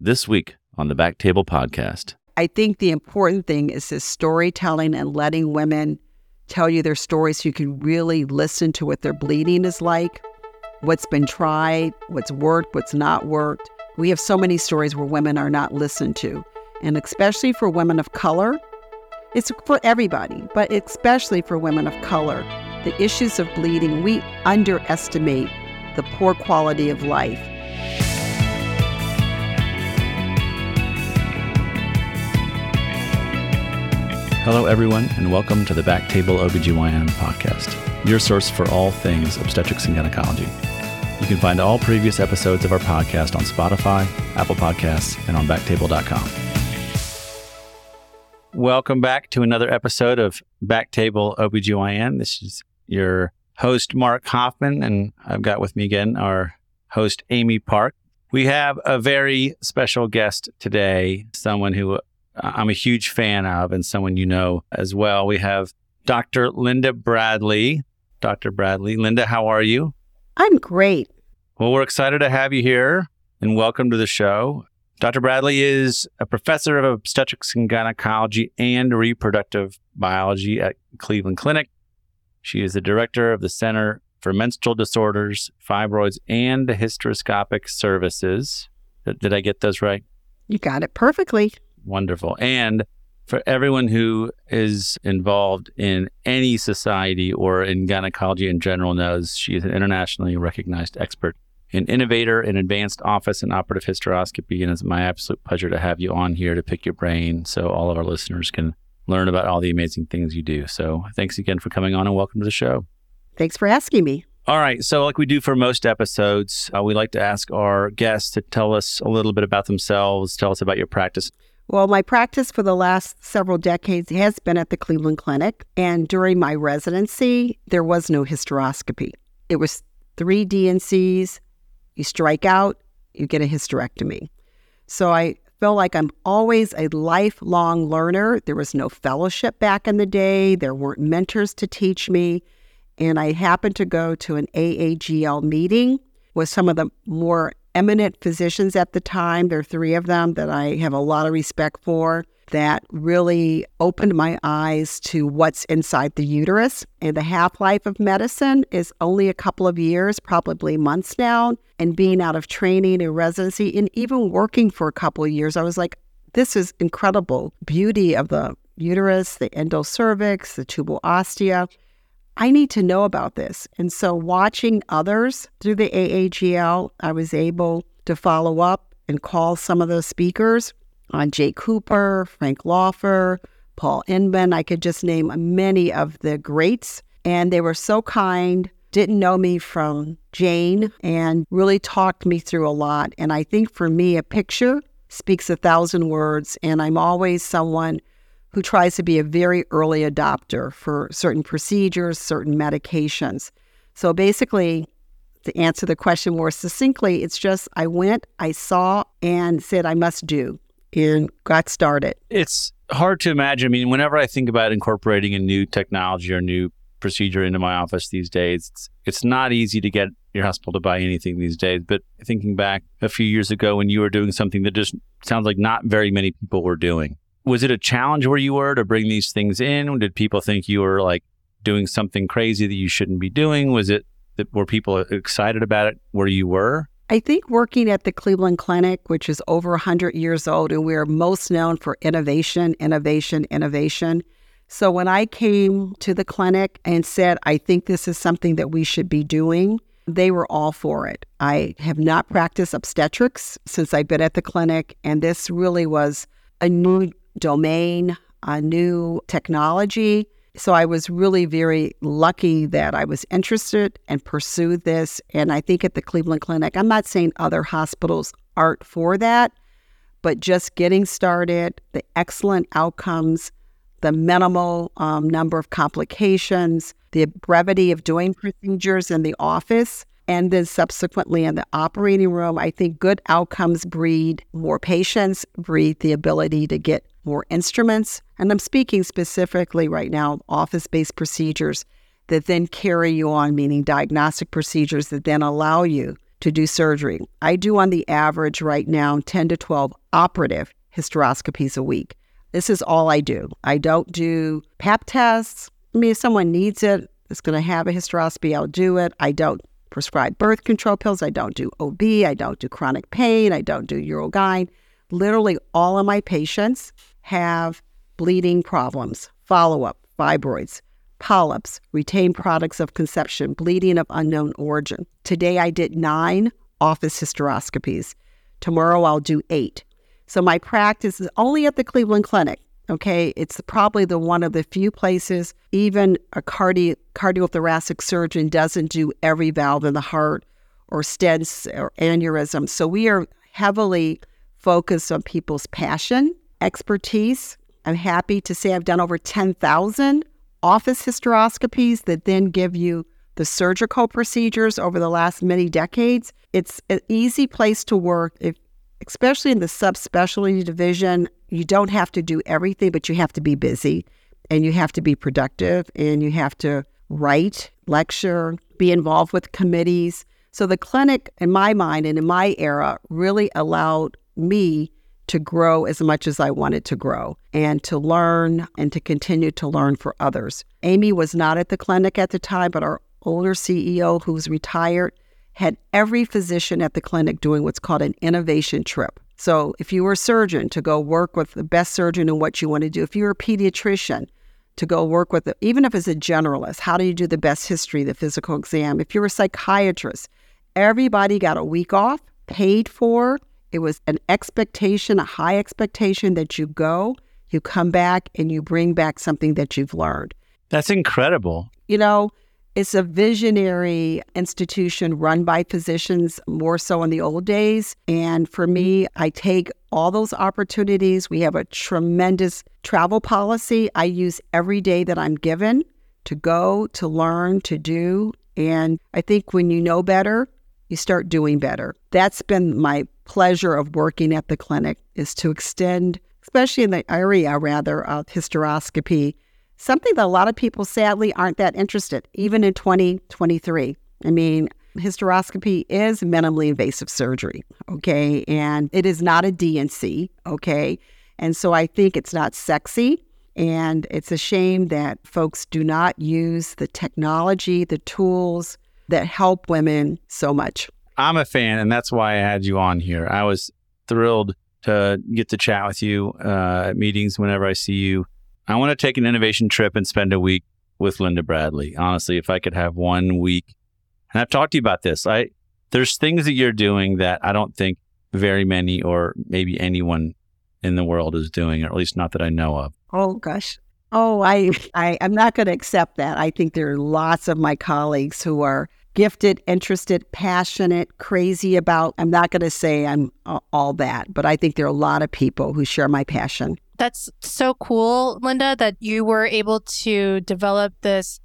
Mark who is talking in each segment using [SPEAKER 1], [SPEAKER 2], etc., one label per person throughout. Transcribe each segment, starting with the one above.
[SPEAKER 1] this week on the Back Table Podcast.
[SPEAKER 2] I think the important thing is this storytelling and letting women tell you their stories so you can really listen to what their bleeding is like, what's been tried, what's worked, what's not worked. We have so many stories where women are not listened to. And especially for women of color, it's for everybody, but especially for women of color, the issues of bleeding, we underestimate the poor quality of life.
[SPEAKER 1] Hello, everyone, and welcome to the Back Table OBGYN podcast, your source for all things obstetrics and gynecology. You can find all previous episodes of our podcast on Spotify, Apple Podcasts, and on backtable.com. Welcome back to another episode of Back Table OBGYN. This is your host, Mark Hoffman, and I've got with me again our host, Amy Park. We have a very special guest today, someone who Uh, I'm a huge fan of and someone you know as well. We have Dr. Linda Bradley. Dr. Bradley. Linda, how are you?
[SPEAKER 2] I'm great.
[SPEAKER 1] Well, we're excited to have you here and welcome to the show. Dr. Bradley is a professor of obstetrics and gynecology and reproductive biology at Cleveland Clinic. She is the director of the Center for Menstrual Disorders, Fibroids, and Hysteroscopic Services. Did I get those right?
[SPEAKER 2] You got it perfectly.
[SPEAKER 1] Wonderful. And for everyone who is involved in any society or in gynecology in general knows she is an internationally recognized expert an innovator in advanced office and operative hysteroscopy and it's my absolute pleasure to have you on here to pick your brain so all of our listeners can learn about all the amazing things you do so thanks again for coming on and welcome to the show
[SPEAKER 2] thanks for asking me
[SPEAKER 1] all right. So, like we do for most episodes, uh, we like to ask our guests to tell us a little bit about themselves, tell us about your practice.
[SPEAKER 2] Well, my practice for the last several decades has been at the Cleveland Clinic. And during my residency, there was no hysteroscopy. It was three D&Cs. You strike out, you get a hysterectomy. So I feel like I'm always a lifelong learner. There was no fellowship back in the day, there weren't mentors to teach me. And I happened to go to an AAGL meeting with some of the more eminent physicians at the time. There are three of them that I have a lot of respect for that really opened my eyes to what's inside the uterus. And the half life of medicine is only a couple of years, probably months now. And being out of training and residency and even working for a couple of years, I was like, this is incredible beauty of the uterus, the endocervix, the tubal ostia. I need to know about this. And so, watching others through the AAGL, I was able to follow up and call some of those speakers uh, on Jay Cooper, Frank Loffer, Paul Indman. I could just name many of the greats. And they were so kind, didn't know me from Jane, and really talked me through a lot. And I think for me, a picture speaks a thousand words. And I'm always someone who tries to be a very early adopter for certain procedures, certain medications. So basically, to answer the question more succinctly, it's just I went, I saw, and said I must do, and got started.
[SPEAKER 1] It's hard to imagine. I mean, whenever I think about incorporating a new technology or new procedure into my office these days, it's, it's not easy to get your hospital to buy anything these days. But thinking back a few years ago when you were doing something that just sounds like not very many people were doing, was it a challenge where you were to bring these things in? Did people think you were like doing something crazy that you shouldn't be doing? Was it that were people excited about it where you were?
[SPEAKER 2] I think working at the Cleveland Clinic, which is over 100 years old, and we're most known for innovation, innovation, innovation. So when I came to the clinic and said, I think this is something that we should be doing, they were all for it. I have not practiced obstetrics since I've been at the clinic, and this really was a new domain, a new technology. So I was really very lucky that I was interested and pursued this. And I think at the Cleveland Clinic, I'm not saying other hospitals aren't for that, but just getting started, the excellent outcomes, the minimal um, number of complications, the brevity of doing procedures in the office, and then subsequently in the operating room, I think good outcomes breed more patients, breed the ability to get more instruments. And I'm speaking specifically right now office based procedures that then carry you on, meaning diagnostic procedures that then allow you to do surgery. I do on the average right now 10 to 12 operative hysteroscopies a week. This is all I do. I don't do pap tests. I mean, if someone needs it, it's going to have a hysteroscopy, I'll do it. I don't prescribe birth control pills. I don't do OB. I don't do chronic pain. I don't do urogyne. Literally, all of my patients have bleeding problems, follow up, fibroids, polyps, retained products of conception, bleeding of unknown origin. Today I did nine office hysteroscopies. Tomorrow I'll do eight. So my practice is only at the Cleveland Clinic. Okay, it's probably the one of the few places even a cardi- cardiothoracic surgeon doesn't do every valve in the heart or stents or aneurysms. So we are heavily focused on people's passion, expertise. I'm happy to say I've done over 10,000 office hysteroscopies that then give you the surgical procedures over the last many decades. It's an easy place to work, if, especially in the subspecialty division. You don't have to do everything, but you have to be busy and you have to be productive and you have to write, lecture, be involved with committees. So the clinic, in my mind and in my era, really allowed me to grow as much as I wanted to grow and to learn and to continue to learn for others. Amy was not at the clinic at the time, but our older CEO, who's retired, had every physician at the clinic doing what's called an innovation trip. So, if you were a surgeon, to go work with the best surgeon in what you want to do. If you're a pediatrician, to go work with, the, even if it's a generalist, how do you do the best history, the physical exam? If you're a psychiatrist, everybody got a week off, paid for, it was an expectation, a high expectation that you go, you come back, and you bring back something that you've learned.
[SPEAKER 1] That's incredible.
[SPEAKER 2] You know, it's a visionary institution run by physicians, more so in the old days. And for me, I take all those opportunities. We have a tremendous travel policy I use every day that I'm given to go, to learn, to do. And I think when you know better, you start doing better. That's been my pleasure of working at the clinic is to extend, especially in the area rather of hysteroscopy, something that a lot of people sadly aren't that interested, even in 2023. I mean, hysteroscopy is minimally invasive surgery, okay? And it is not a D&C, okay? And so I think it's not sexy. And it's a shame that folks do not use the technology, the tools that help women so much.
[SPEAKER 1] I'm a fan, and that's why I had you on here. I was thrilled to get to chat with you uh, at meetings whenever I see you. I want to take an innovation trip and spend a week with Linda Bradley. Honestly, if I could have one week, and I've talked to you about this. I there's things that you're doing that I don't think very many or maybe anyone in the world is doing, or at least not that I know of.
[SPEAKER 2] Oh gosh. Oh, I, I I'm not going to accept that. I think there are lots of my colleagues who are gifted, interested, passionate, crazy about. I'm not going to say I'm all that, but I think there are a lot of people who share my passion.
[SPEAKER 3] That's so cool, Linda, that you were able to develop this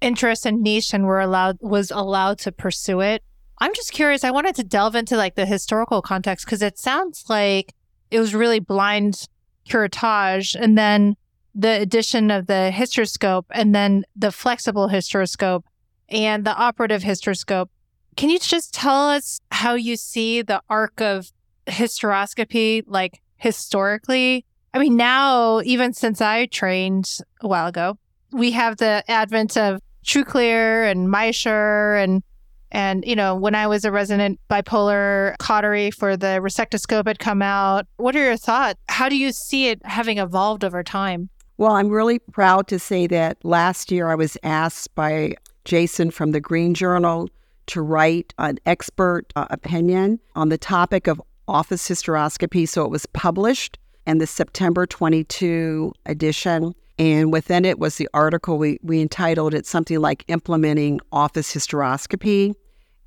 [SPEAKER 3] interest and niche and were allowed was allowed to pursue it. I'm just curious. I wanted to delve into like the historical context because it sounds like it was really blind curettage and then the addition of the hysteroscope and then the flexible hysteroscope and the operative hysteroscope. Can you just tell us how you see the arc of hysteroscopy, like historically? I mean, now, even since I trained a while ago, we have the advent of TruClear and MyoSure and and you know, when I was a resident bipolar cautery for the resectoscope had come out. What are your thoughts? How do you see it having evolved over time?
[SPEAKER 2] Well, I'm really proud to say that last year I was asked by Jason from the Green Journal to write an expert uh, opinion on the topic of office hysteroscopy. So it was published in the September 22 edition. And within it was the article we, we entitled it something like Implementing Office Hysteroscopy.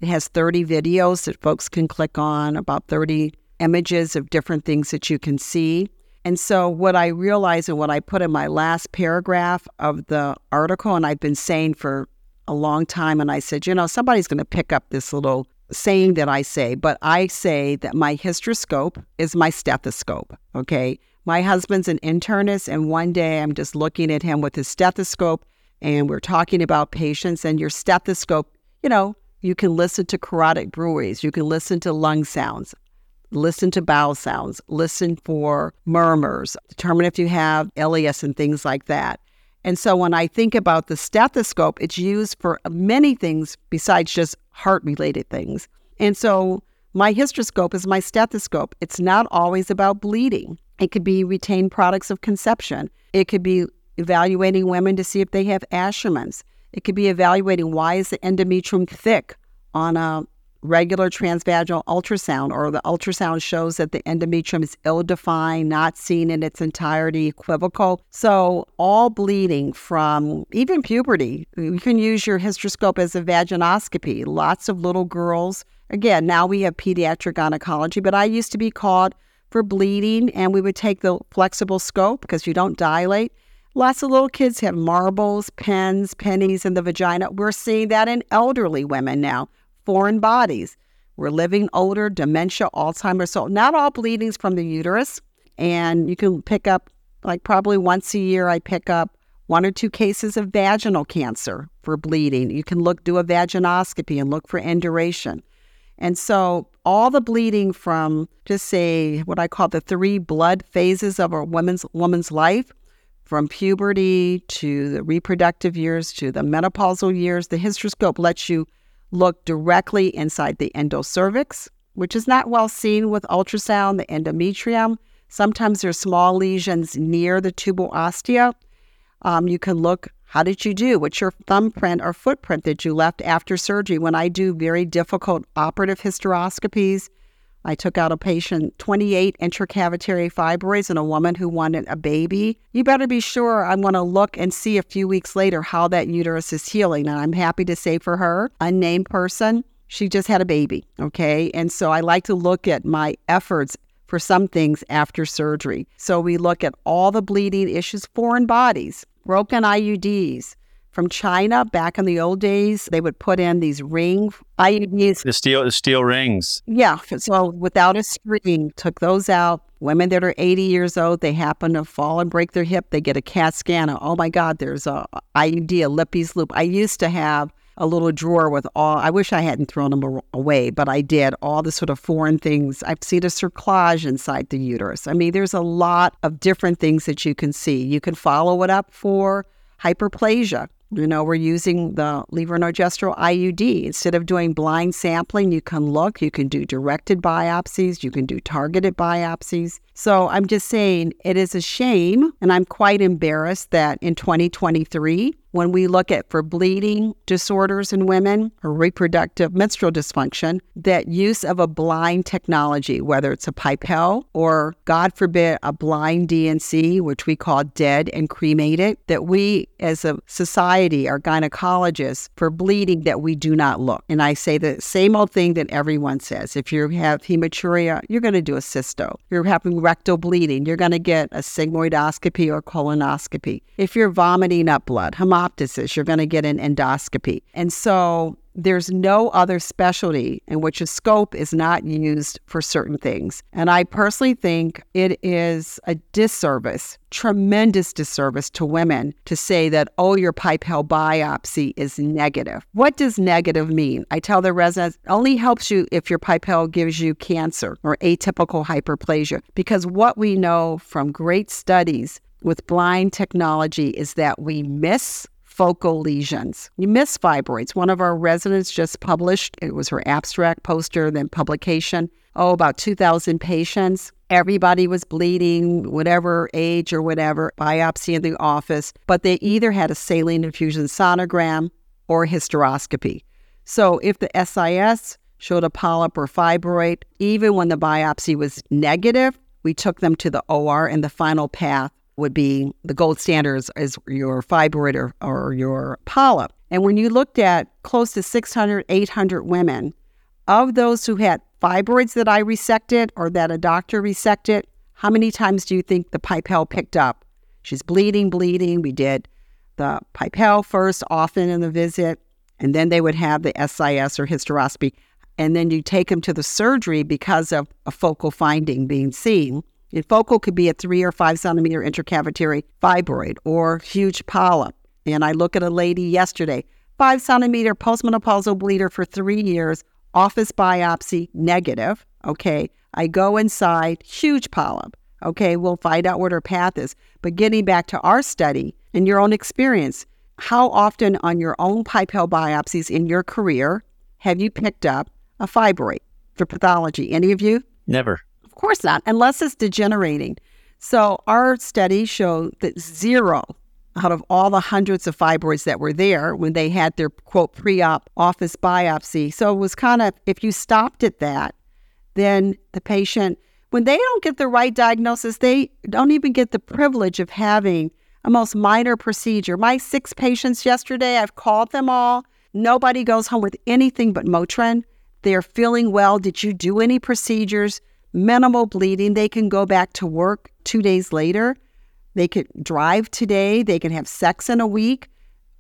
[SPEAKER 2] It has 30 videos that folks can click on, about 30 images of different things that you can see. And so, what I realized and what I put in my last paragraph of the article, and I've been saying for a long time and I said, you know, somebody's going to pick up this little saying that I say, but I say that my hysteroscope is my stethoscope. Okay. My husband's an internist, and one day I'm just looking at him with his stethoscope, and we're talking about patients, and your stethoscope, you know, You can listen to carotid bruits. You can listen to lung sounds, listen to bowel sounds, listen for murmurs, determine if you have ileus and things like that. And so when I think about the stethoscope, it's used for many things besides just heart related things. And so my hysteroscope is my stethoscope. It's not always about bleeding. It could be retained products of conception. It could be evaluating women to see if they have Asherman's. It could be evaluating why is the endometrium thick on a regular transvaginal ultrasound, or the ultrasound shows that the endometrium is ill defined, not seen in its entirety, equivocal. So, all bleeding from even puberty, you can use your hysteroscope as a vaginoscopy. Lots of little girls, again, now we have pediatric gynecology, but I used to be called for bleeding, and we would take the flexible scope because you don't dilate. Lots of little kids have marbles, pens, pennies in the vagina. We're seeing that in elderly women now foreign bodies. We're living older, dementia, Alzheimer's. So, not all bleedings from the uterus. And you can pick up, like, probably once a year, I pick up one or two cases of vaginal cancer for bleeding. You can look, do a vaginoscopy and look for induration. And so, all the bleeding from just say what I call the three blood phases of a woman's woman's life, from puberty to the reproductive years to the menopausal years, the hysteroscope lets you look directly inside the endocervix, which is not well seen with ultrasound, the endometrium. Sometimes there's small lesions near the tubal ostia. Um, you can look, how did you do? What's your thumbprint or footprint that you left after surgery? When I do very difficult operative hysteroscopies, I took out a patient 28 intracavitary fibroids in a woman who wanted a baby. You better be sure I'm going to look and see a few weeks later how that uterus is healing. And I'm happy to say for her, unnamed person, she just had a baby. Okay. And so I like to look at my efforts for some things after surgery. So we look at all the bleeding issues, foreign bodies, broken IUDs, from China back in the old days. They would put in these ring IUDs.
[SPEAKER 1] The steel, the steel rings.
[SPEAKER 2] Yeah. So without a screen, took those out. Women that are 80 years old, they happen to fall and break their hip. They get a CAT scan. Oh my God, there's a IUD, a Lippes loop. I used to have a little drawer with all, I wish I hadn't thrown them away, but I did, all the sort of foreign things. I've seen a cerclage inside the uterus. I mean, there's a lot of different things that you can see. You can follow it up for hyperplasia. You know, we're using the levonorgestrel IUD. Instead of doing blind sampling, you can look, you can do directed biopsies, you can do targeted biopsies. So I'm just saying it is a shame, and I'm quite embarrassed that in 2023, when we look at for bleeding disorders in women or reproductive menstrual dysfunction, that use of a blind technology, whether it's a Pipelle or, God forbid, a blind D&C, which we call dead and cremated, that we as a society are gynecologists for bleeding that we do not look. And I say the same old thing that everyone says. If you have hematuria, you're going to do a cysto. If you're having rectal bleeding, you're going to get a sigmoidoscopy or colonoscopy. If you're vomiting up blood, you're going to get an endoscopy. And so there's no other specialty in which a scope is not used for certain things. And I personally think it is a disservice, tremendous disservice to women to say that, oh, your Pipelle biopsy is negative. What does negative mean? I tell the residents, only helps you if your Pipelle gives you cancer or atypical hyperplasia. Because what we know from great studies with blind technology is that we miss focal lesions. You miss fibroids. One of our residents just published, it was her abstract poster, then publication. Oh, about 2,000 patients. Everybody was bleeding, whatever age or whatever, biopsy in the office, but they either had a saline infusion sonogram or hysteroscopy. So if the SIS showed a polyp or fibroid, even when the biopsy was negative, we took them to the OR and the final path would be the gold standard is, is your fibroid or, or your polyp. And when you looked at close to 600, 800 women, of those who had fibroids that I resected or that a doctor resected, how many times do you think the Pipelle picked up? She's bleeding, bleeding. We did the Pipelle first, often in the visit, and then they would have the SIS or hysteroscopy. And then you take them to the surgery because of a focal finding being seen. And focal could be a three or five centimeter intracavitary fibroid or huge polyp. And I look at a lady yesterday, five centimeter postmenopausal bleeder for three years, office biopsy negative. Okay. I go inside, huge polyp. Okay. We'll find out what her path is. But getting back to our study and your own experience, how often on your own pipelle biopsies in your career have you picked up a fibroid for pathology? Any of you?
[SPEAKER 1] Never.
[SPEAKER 2] Of course not, unless it's degenerating. So our study showed that zero out of all the hundreds of fibroids that were there when they had their quote pre-op office biopsy. So it was kind of if you stopped at that, then the patient when they don't get the right diagnosis, they don't even get the privilege of having a most minor procedure. My six patients yesterday, I've called them all. Nobody goes home with anything but Motrin. They're feeling well. Did you do any procedures? Minimal bleeding. They can go back to work two days later. They could drive today. They can have sex in a week.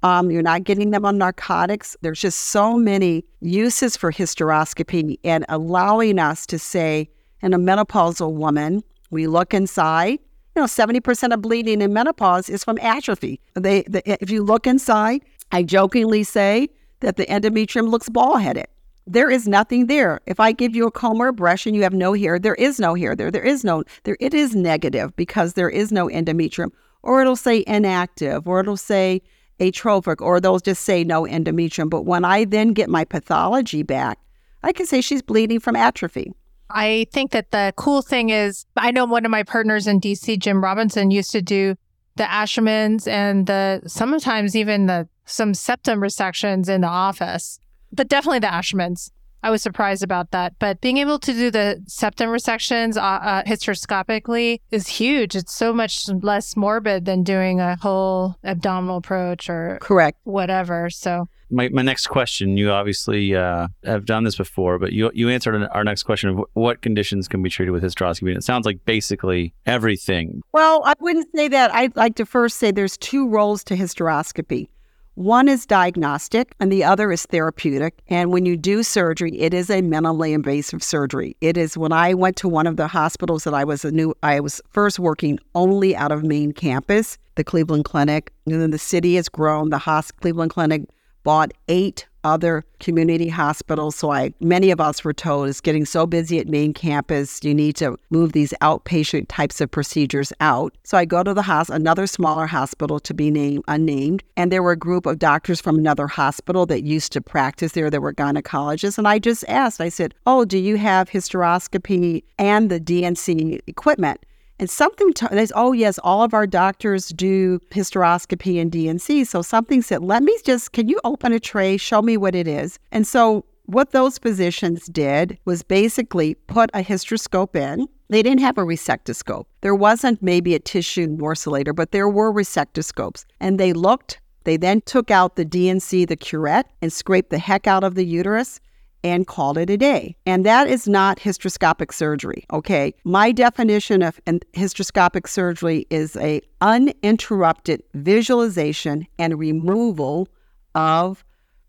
[SPEAKER 2] Um, you're not getting them on narcotics. There's just so many uses for hysteroscopy and allowing us to say, in a menopausal woman, we look inside. You know, 70% of bleeding in menopause is from atrophy. They, the, if you look inside, I jokingly say that the endometrium looks ball headed. There is nothing there. If I give you a comb or a brush and you have no hair, there is no hair there. There is no there. It is negative because there is no endometrium, or it'll say inactive, or it'll say atrophic, or they'll just say no endometrium. But when I then get my pathology back, I can say she's bleeding from atrophy.
[SPEAKER 3] I think that the cool thing is, I know one of my partners in DC, Jim Robinson, used to do the Ashermans and the sometimes even the some septum resections in the office but definitely the Ashermans. I was surprised about that. But being able to do the septum resections uh, uh, hysteroscopically is huge. It's so much less morbid than doing a whole abdominal approach or
[SPEAKER 2] correct
[SPEAKER 3] whatever. So
[SPEAKER 1] my, my next question, you obviously uh, have done this before, but you you answered our next question of what conditions can be treated with hysteroscopy. And it sounds like basically everything.
[SPEAKER 2] Well, I wouldn't say that. I'd like to first say there's two roles to hysteroscopy. One is diagnostic and the other is therapeutic. And when you do surgery, it is a minimally invasive surgery. It is when I went to one of the hospitals that I was a new I was first working only out of main campus, the Cleveland Clinic. And then the city has grown. The Cleveland Clinic bought eight other community hospitals. So I many of us were told it's getting so busy at main campus, you need to move these outpatient types of procedures out. So I go to the hospital, another smaller hospital to be named unnamed, and there were a group of doctors from another hospital that used to practice there that were gynecologists. And I just asked, I said, "Oh, do you have hysteroscopy and the DNC equipment?" And something, t- oh, yes, all of our doctors do hysteroscopy and DNC. So something said, let me just, can you open a tray, show me what it is? And so what those physicians did was basically put a hysteroscope in. They didn't have a resectoscope. There wasn't maybe a tissue morcellator, but there were resectoscopes. And they looked, they then took out the DNC, the curette, and scraped the heck out of the uterus and called it a day. And that is not hysteroscopic surgery, okay? My definition of hysteroscopic surgery is a uninterrupted visualization and removal of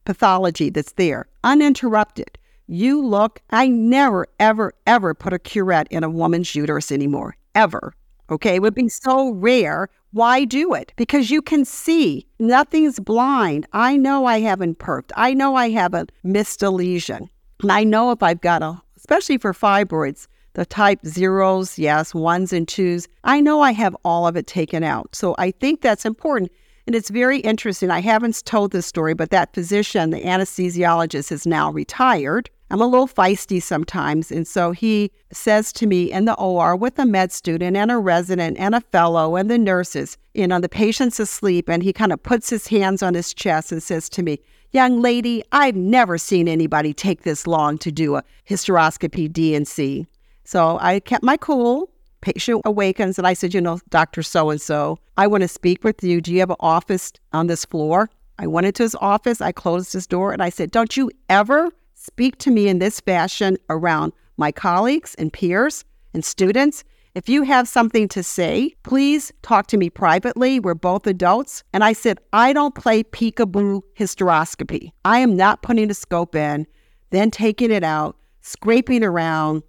[SPEAKER 2] pathology that's there, uninterrupted. You look, I never, ever, ever put a curette in a woman's uterus anymore, ever. Okay, it would be so rare. Why do it? Because you can see nothing's blind. I know I haven't perfed. I know I haven't missed a lesion. And I know if I've got a, especially for fibroids, the type zeros, yes, ones and twos, I know I have all of it taken out. So I think that's important. And it's very interesting. I haven't told this story, but that physician, the anesthesiologist, is now retired. I'm a little feisty sometimes. And so he says to me in the OR with a med student and a resident and a fellow and the nurses, you know, the patient's asleep, and he kind of puts his hands on his chest and says to me, Young lady, I've never seen anybody take this long to do a hysteroscopy DNC. So I kept my cool. Patient awakens, and I said, You know, Dr. So and so, I want to speak with you. Do you have an office on this floor? I went into his office, I closed his door, and I said, Don't you ever speak to me in this fashion around my colleagues and peers and students. If you have something to say, please talk to me privately. We're both adults. And I said, I don't play peekaboo hysteroscopy. I am not putting a scope in, then taking it out, scraping around,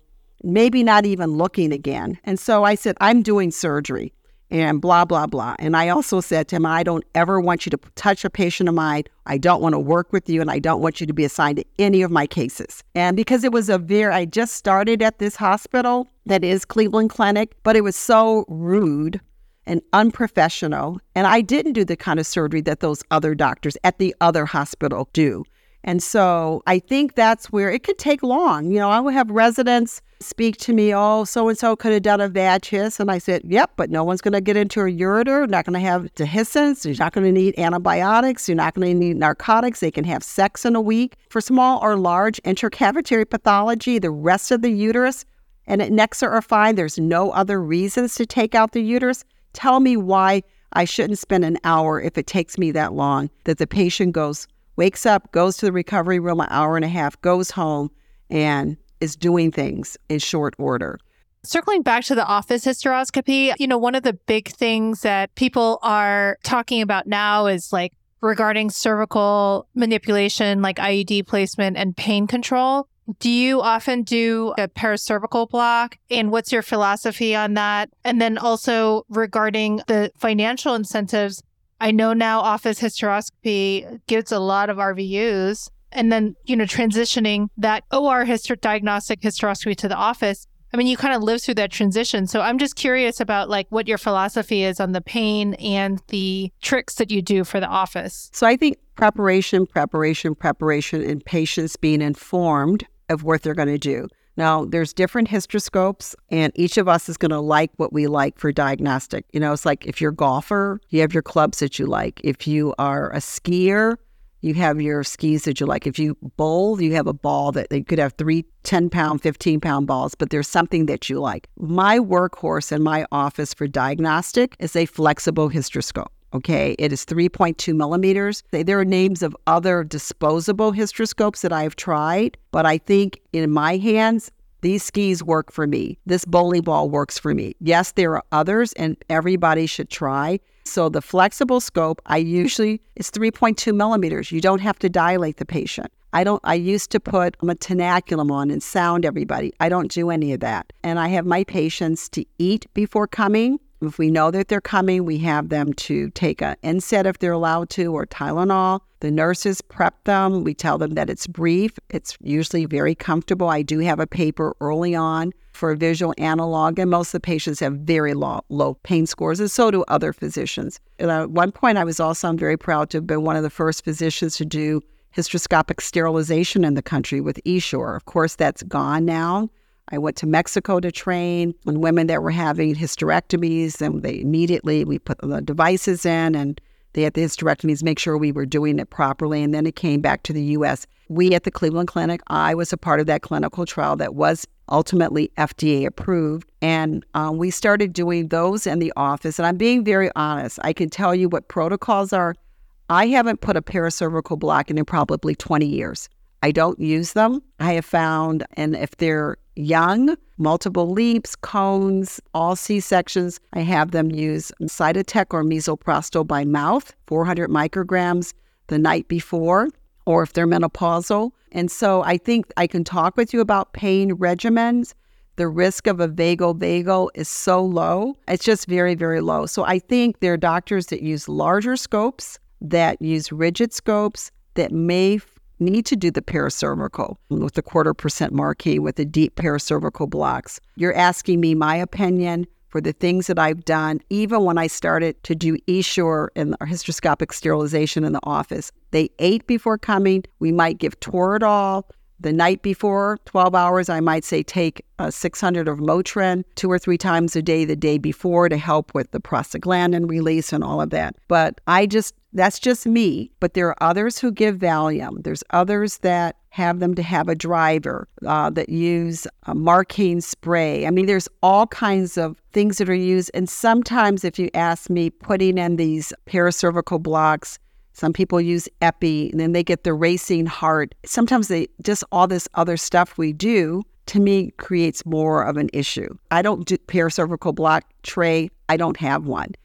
[SPEAKER 2] maybe not even looking again. And so I said, I'm doing surgery. And blah, blah, blah. And I also said to him, I don't ever want you to touch a patient of mine. I don't want to work with you and I don't want you to be assigned to any of my cases. And because it was a very, I just started at this hospital that is Cleveland Clinic, but it was so rude and unprofessional. And I didn't do the kind of surgery that those other doctors at the other hospital do. And so I think that's where it could take long. You know, I would have residents speak to me, oh, so and so could have done a hyst. And I said, yep, but no one's going to get into a ureter, not going to have dehiscence. You're not going to need antibiotics. You're not going to need narcotics. They can have sex in a week. For small or large intracavitary pathology, the rest of the uterus and adnexa are fine. There's no other reasons to take out the uterus. Tell me why I shouldn't spend an hour if it takes me that long, that the patient goes, wakes up, goes to the recovery room an hour and a half, goes home, and is doing things in short order.
[SPEAKER 3] Circling back to the office hysteroscopy, you know, one of the big things that people are talking about now is like regarding cervical manipulation, like IUD placement and pain control. Do you often do a paracervical block? And what's your philosophy on that? And then also regarding the financial incentives, I know now office hysteroscopy gives a lot of RVUs and then you know transitioning that OR diagnostic hysteroscopy to the office. I mean, you kind of live through that transition. So I'm just curious about like what your philosophy is on the pain and the tricks that you do for the office.
[SPEAKER 2] So I think preparation, preparation, preparation, and patients being informed of what they're going to do. Now, there's different hysteroscopes, and each of us is going to like what we like for diagnostic. You know, it's like if you're a golfer, you have your clubs that you like. If you are a skier, you have your skis that you like. If you bowl, you have a ball that you could have three 10 pound, 15 pound balls, but there's something that you like. My workhorse in my office for diagnostic is a flexible hysteroscope. Okay, it is 3.2 millimeters. There are names of other disposable hysteroscopes that I've tried, but I think in my hands, these skis work for me. This bowling ball works for me. Yes, there are others, and everybody should try. So the flexible scope, I usually is 3.2 millimeters. You don't have to dilate the patient. I don't. I used to put a tenaculum on and sound everybody. I don't do any of that. And I have my patients to eat before coming. If we know that they're coming, we have them to take an NSAID if they're allowed to, or Tylenol. The nurses prep them. We tell them that it's brief. It's usually very comfortable. I do have a paper early on for a visual analog, and most of the patients have very low, low pain scores, and so do other physicians. And at one point, I was also I'm very proud to have been one of the first physicians to do hysteroscopic sterilization in the country with Essure. Of course, that's gone now. I went to Mexico to train on women that were having hysterectomies, and they immediately we put the devices in, and they had the hysterectomies, make sure we were doing it properly, and then it came back to the U.S. We at the Cleveland Clinic, I was a part of that clinical trial that was ultimately FDA approved, and um, we started doing those in the office. And I'm being very honest. I can tell you what protocols are. I haven't put a paracervical block in in probably 20 years. I don't use them. I have found, and if they're young, multiple leaps, cones, all C sections, I have them use Cytotec or misoprostol by mouth, 400 micrograms the night before, or if they're menopausal. And so I think I can talk with you about pain regimens. The risk of a vagal-vagal is so low. It's just very, very low. So I think there are doctors that use larger scopes, that use rigid scopes, that may need to do the paracervical with the quarter percent Marcaine with the deep paracervical blocks. You're asking me my opinion for the things that I've done, even when I started to do Essure and hysteroscopic sterilization in the office. They ate before coming. We might give Toradol. The night before, 12 hours, I might say take uh, 600 of Motrin two or three times a day the day before to help with the prostaglandin release and all of that. But I just that's just me, but there are others who give Valium. There's others that have them to have a driver uh, that use a marking spray. I mean, there's all kinds of things that are used. And sometimes, if you ask me, putting in these paracervical blocks, some people use epi and then they get the racing heart. Sometimes they just all this other stuff we do to me creates more of an issue. I don't do paracervical block tray. I don't have one.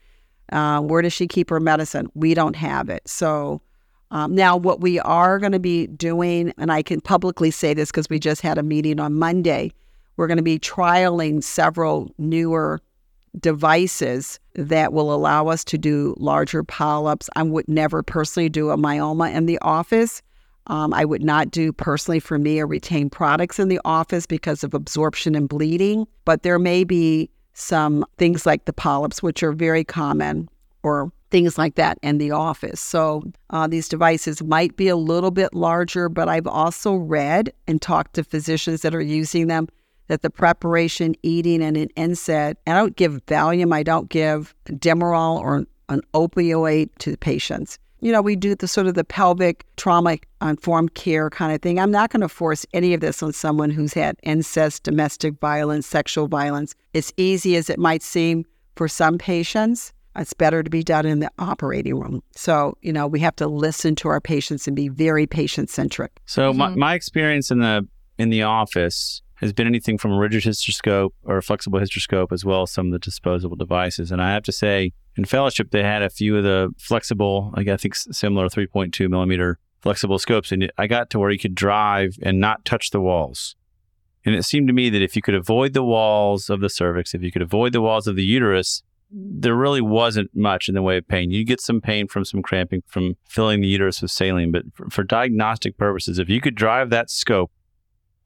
[SPEAKER 2] Uh, where does she keep her medicine? We don't have it. So um, now, what we are going to be doing, and I can publicly say this because we just had a meeting on Monday, we're going to be trialing several newer devices that will allow us to do larger polyps. I would never personally do a myoma in the office. Um, I would not do personally for me or retain products in the office because of absorption and bleeding, but there may be some things like the polyps, which are very common, or things like that in the office. So uh, these devices might be a little bit larger, but I've also read and talked to physicians that are using them that the preparation, eating, and an NSAID, I don't give Valium, I don't give Demerol or an opioid to the patients. You know, we do the sort of the pelvic trauma informed care kind of thing. I'm not going to force any of this on someone who's had incest, domestic violence, sexual violence. As easy as it might seem for some patients, it's better to be done in the operating room. So, you know, we have to listen to our patients and be very patient centric.
[SPEAKER 1] So, mm-hmm. my, my experience in the in the office has been anything from a rigid hysteroscope or a flexible hysteroscope, as well as some of the disposable devices. And I have to say, in fellowship, they had a few of the flexible, like I think similar 3.2 millimeter flexible scopes, and I got to where you could drive and not touch the walls. And it seemed to me that if you could avoid the walls of the cervix, if you could avoid the walls of the uterus, there really wasn't much in the way of pain. You get some pain from some cramping from filling the uterus with saline, but for, for diagnostic purposes, if you could drive that scope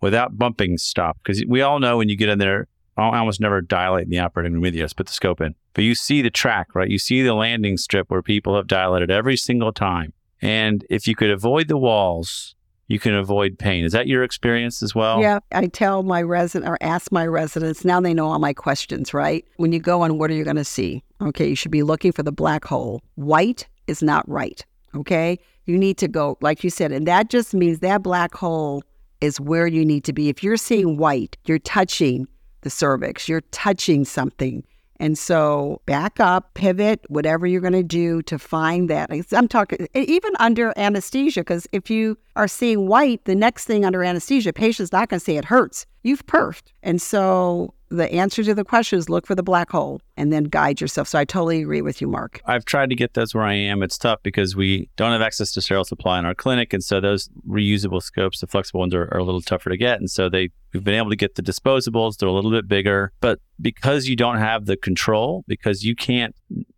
[SPEAKER 1] without bumping stop. Because we all know when you get in there, I almost never dilate in the operating room with you. Put the scope in. But you see the track, right? You see the landing strip where people have dilated every single time. And if you could avoid the walls, you can avoid pain. Is that your experience as well?
[SPEAKER 2] Yeah, I tell my resident or ask my residents. Now they know all my questions, right? When you go on, what are you going to see? Okay, you should be looking for the black hole. White is not right. Okay, you need to go, like you said, and that just means that black hole is where you need to be. If you're seeing white, you're touching the cervix, you're touching something. And so back up, pivot, whatever you're going to do to find that. I'm talking even under anesthesia, because if you are seeing white, the next thing under anesthesia, patient's not going to say it hurts. You've perfed. And so the answer to the question is look for the black hole and then guide yourself. So I totally agree with you, Mark.
[SPEAKER 1] I've tried to get those where I am. It's tough because we don't have access to sterile supply in our clinic. And so those reusable scopes, the flexible ones, are, are a little tougher to get. And so they we've been able to get the disposables. They're a little bit bigger. But because you don't have the control, because you can't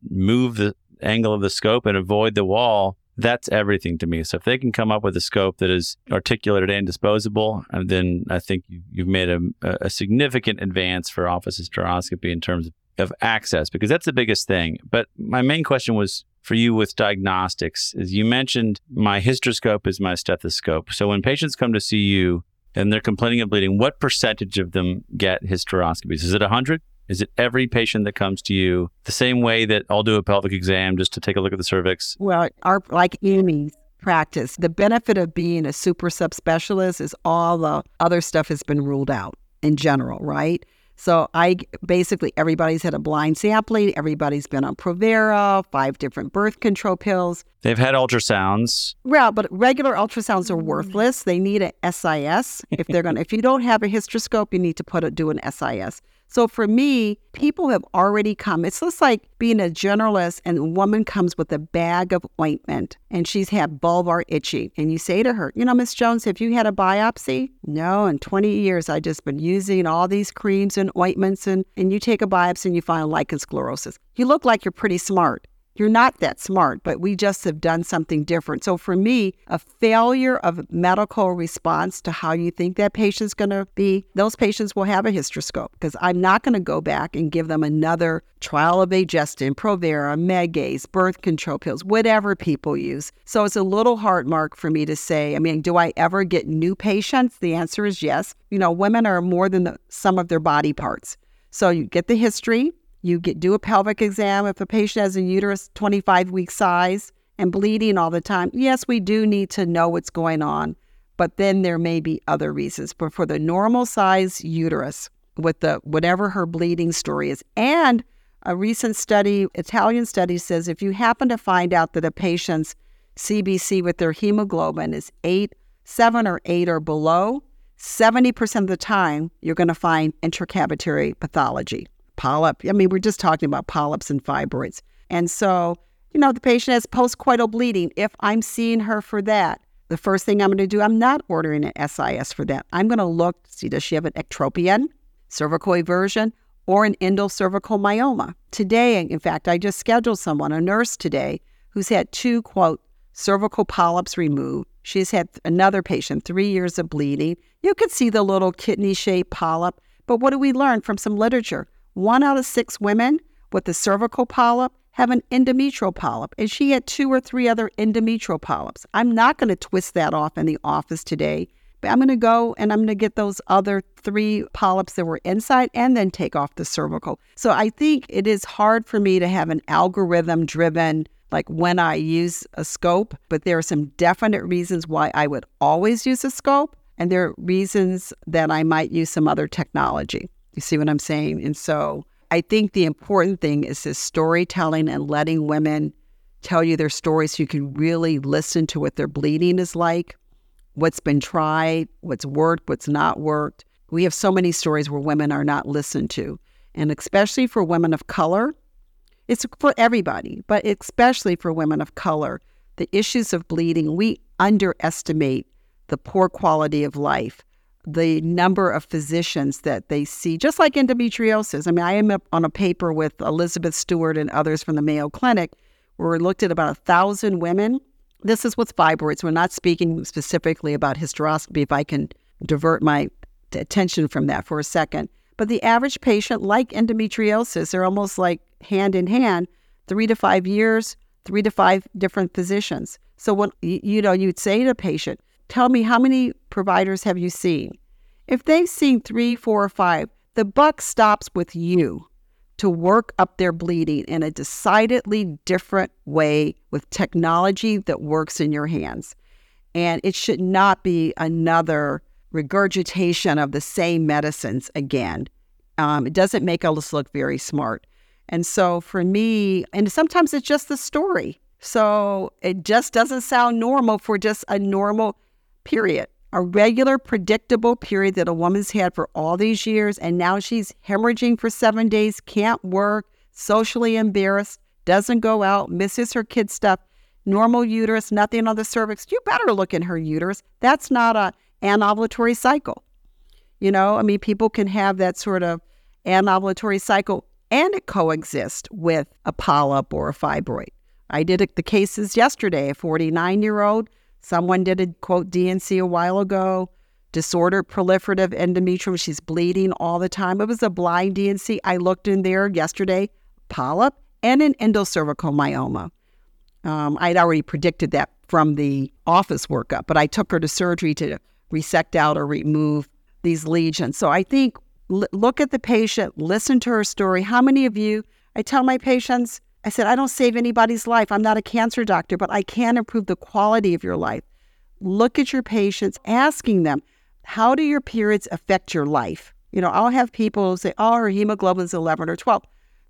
[SPEAKER 1] move the angle of the scope and avoid the wall, that's everything to me. So if they can come up with a scope that is articulated and disposable, uh, then I think you've made a, a significant advance for office hysteroscopy in terms of access, because that's the biggest thing. But my main question was for you with diagnostics is you mentioned my hysteroscope is my stethoscope. So when patients come to see you and they're complaining of bleeding, what percentage of them get hysteroscopies? Is it 100? Is it every patient that comes to you the same way that I'll do a pelvic exam just to take a look at the cervix?
[SPEAKER 2] Well, our like Amy's practice, the benefit of being a super subspecialist is all the other stuff has been ruled out in general, right? So I basically everybody's had a blind sampling. Everybody's been on Provera, five different birth control pills.
[SPEAKER 1] They've had ultrasounds.
[SPEAKER 2] Well, but regular ultrasounds are worthless. They need an SIS if they're going. to If you don't have a hysteroscope, you need to put it do an SIS. So for me, people have already come. It's just like being a generalist and a woman comes with a bag of ointment and she's had vulvar itching. And you say to her, you know, Miss Jones, have you had a biopsy? No, in 20 years, I've just been using all these creams and ointments and, and you take a biopsy and you find lichen sclerosus. You look like you're pretty smart. You're not that smart, but we just have done something different. So for me, a failure of medical response to how you think that patient's going to be, those patients will have a hysteroscope because I'm not going to go back and give them another trial of Aygestin, Provera, Megace, birth control pills, whatever people use. So it's a little hard mark for me to say, I mean, do I ever get new patients? The answer is yes. You know, women are more than the sum of their body parts. So you get the history, you get do a pelvic exam if a patient has a uterus 25 week size and bleeding all the time. Yes, we do need to know what's going on, but then there may be other reasons. But for the normal size uterus, with the whatever her bleeding story is, and a recent study, Italian study says if you happen to find out that a patient's CBC with their hemoglobin is eight, seven or eight or below, 70% of the time you're going to find intracavitary pathology polyp. I mean, we're just talking about polyps and fibroids. And so, you know, the patient has postcoital bleeding. If I'm seeing her for that, the first thing I'm going to do, I'm not ordering an SIS for that. I'm going to look, see, does she have an ectropion, cervical eversion, or an endocervical myoma. Today, in fact, I just scheduled someone, a nurse today, who's had two, quote, cervical polyps removed. She's had another patient, three years of bleeding. You could see the little kidney shaped polyp. But what do we learn from some literature? One out of six women with the cervical polyp have an endometrial polyp, and she had two or three other endometrial polyps. I'm not going to twist that off in the office today, but I'm going to go and I'm going to get those other three polyps that were inside and then take off the cervical. So I think it is hard for me to have an algorithm driven like when I use a scope, but there are some definite reasons why I would always use a scope, and there are reasons that I might use some other technology. You see what I'm saying? And so I think the important thing is this storytelling and letting women tell you their stories so you can really listen to what their bleeding is like, what's been tried, what's worked, what's not worked. We have so many stories where women are not listened to. And especially for women of color, it's for everybody, but especially for women of color, the issues of bleeding, we underestimate the poor quality of life the number of physicians that they see, just like endometriosis. I mean, I am on a paper with Elizabeth Stewart and others from the Mayo Clinic where we looked at about a thousand women. This is with fibroids. We're not speaking specifically about hysteroscopy, if I can divert my attention from that for a second. But the average patient, like endometriosis, they're almost like hand in hand, three to five years, three to five different physicians. So when you know, you'd say to a patient, Tell me how many providers have you seen? If they've seen three, four, or five, the buck stops with you to work up their bleeding in a decidedly different way with technology that works in your hands. And it should not be another regurgitation of the same medicines again. Um, it doesn't make us look very smart. And so for me, and sometimes it's just the story. So it just doesn't sound normal for just a normal period, a regular, predictable period that a woman's had for all these years, and now she's hemorrhaging for seven days, can't work, socially embarrassed, doesn't go out, misses her kid stuff, normal uterus, nothing on the cervix. You better look in her uterus. That's not a anovulatory cycle. You know, I mean, people can have that sort of anovulatory cycle and it coexist with a polyp or a fibroid. I did the cases yesterday. A 49 year old Someone did a quote DNC a while ago. Disordered proliferative endometrium. She's bleeding all the time. It was a blind DNC. I looked in there yesterday, polyp and an endocervical myoma. Um, I'd already predicted that from the office workup, but I took her to surgery to resect out or remove these lesions. So I think l- look at the patient, listen to her story. How many of you, I tell my patients, I said, I don't save anybody's life. I'm not a cancer doctor, but I can improve the quality of your life. Look at your patients, asking them, how do your periods affect your life? You know, I'll have people say, oh, her hemoglobin's 11 or 12.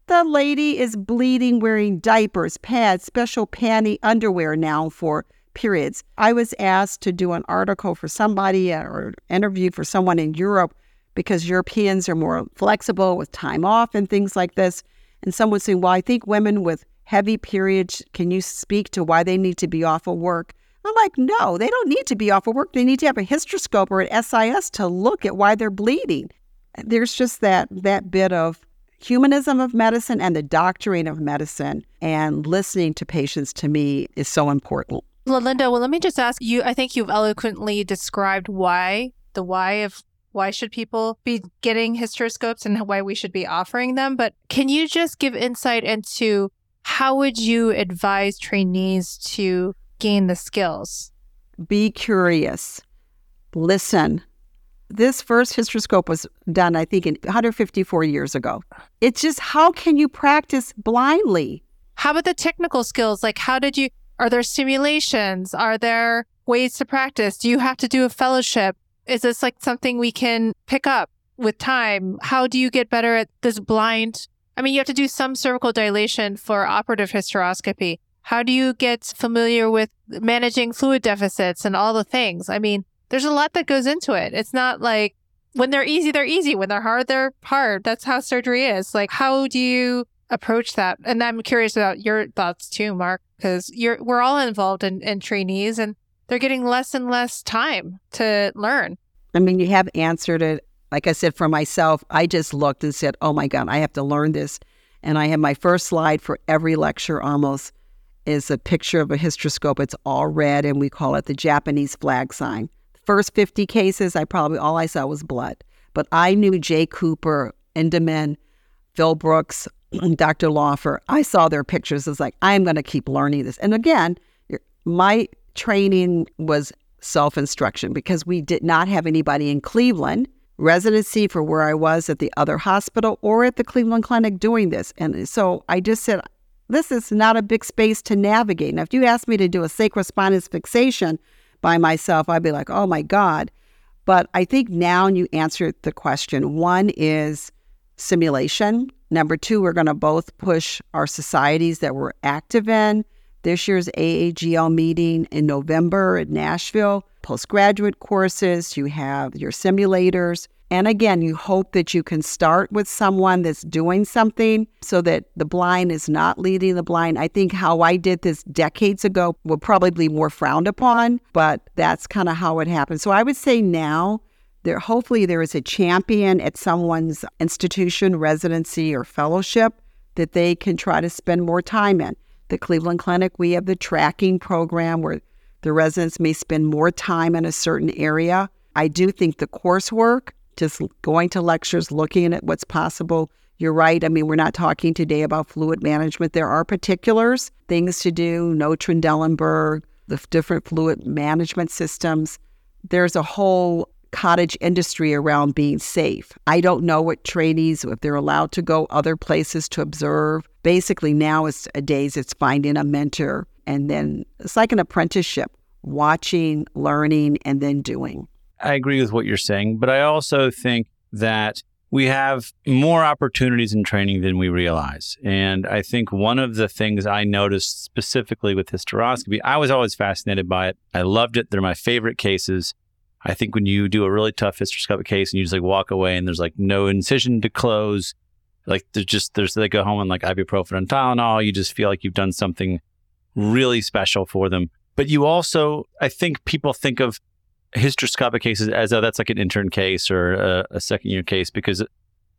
[SPEAKER 2] The lady is bleeding, wearing diapers, pads, special panty underwear now for periods. I was asked to do an article for somebody uh, or interview for someone in Europe because Europeans are more flexible with time off and things like this. And some saying, well, I think women with heavy periods, can you speak to why they need to be off of work? I'm like, no, they don't need to be off of work. They need to have a hysteroscope or an SIS to look at why they're bleeding. There's just that that bit of humanism of medicine and the doctoring of medicine and listening to patients to me is so important.
[SPEAKER 3] Linda, well, let me just ask you I think you've eloquently described why, the why of why should people be getting hysteroscopes and why we should be offering them. But can you just give insight into how would you advise trainees to gain the skills?
[SPEAKER 2] Be curious. Listen. This first hysteroscope was done, I think, in 154 years ago. It's just how can you practice blindly?
[SPEAKER 3] How about the technical skills? Like, how did you, are there simulations? Are there ways to practice? Do you have to do a fellowship? Is this like something we can pick up with time? How do you get better at this blind? I mean, you have to do some cervical dilation for operative hysteroscopy. How do you get familiar with managing fluid deficits and all the things? I mean, there's a lot that goes into it. It's not like when they're easy, they're easy. When they're hard, they're hard. That's how surgery is. Like, how do you approach that? And I'm curious about your thoughts too, Mark, because you're we're all involved in, in trainees and they're getting less and less time to learn.
[SPEAKER 2] I mean, you have answered it like I said, for myself, I just looked and said, oh my God, I have to learn this. And I have my first slide for every lecture almost is a picture of a hysteroscope. It's all red, and we call it the Japanese flag sign. First 50 cases, I probably, all I saw was blood. But I knew Jay Cooper, Indman, Phil Brooks, Dr. Loffer. I saw their pictures. It's like, I'm going to keep learning this. And again, my training was self instruction because we did not have anybody in Cleveland residency for where I was at the other hospital or at the Cleveland Clinic doing this. And so I just said, this is not a big space to navigate. Now, if you asked me to do a sacrospinous fixation by myself, I'd be like, oh my God. But I think now you answered the question. One is simulation. Number two, we're going to both push our societies that we're active in. This year's AAGL meeting in November in Nashville, postgraduate courses, you have your simulators. And again, you hope that you can start with someone that's doing something so that the blind is not leading the blind. I think how I did this decades ago would probably be more frowned upon, but that's kind of how it happened. So I would say now there hopefully there is a champion at someone's institution, residency, or fellowship that they can try to spend more time in. The Cleveland Clinic, we have the tracking program where the residents may spend more time in a certain area. I do think the coursework just going to lectures, looking at what's possible. You're right. I mean, we're not talking today about fluid management. There are particulars, things to do, no Trendelenburg, the different fluid management systems. There's a whole cottage industry around being safe. I don't know what trainees, if they're allowed to go other places to observe. Basically, now it's a days it's finding a mentor and then it's like an apprenticeship, watching, learning, and then doing.
[SPEAKER 1] I agree with what you're saying, but I also think that we have more opportunities in training than we realize. And I think one of the things I noticed specifically with hysteroscopy, I was always fascinated by it. I loved it. They're my favorite cases. I think when you do a really tough hysteroscopic case and you just like walk away and there's like no incision to close, like there's just there's they go home and like ibuprofen and Tylenol, you just feel like you've done something really special for them. But you also, I think people think of hysteroscopic cases as though that's like an intern case or a, a second year case because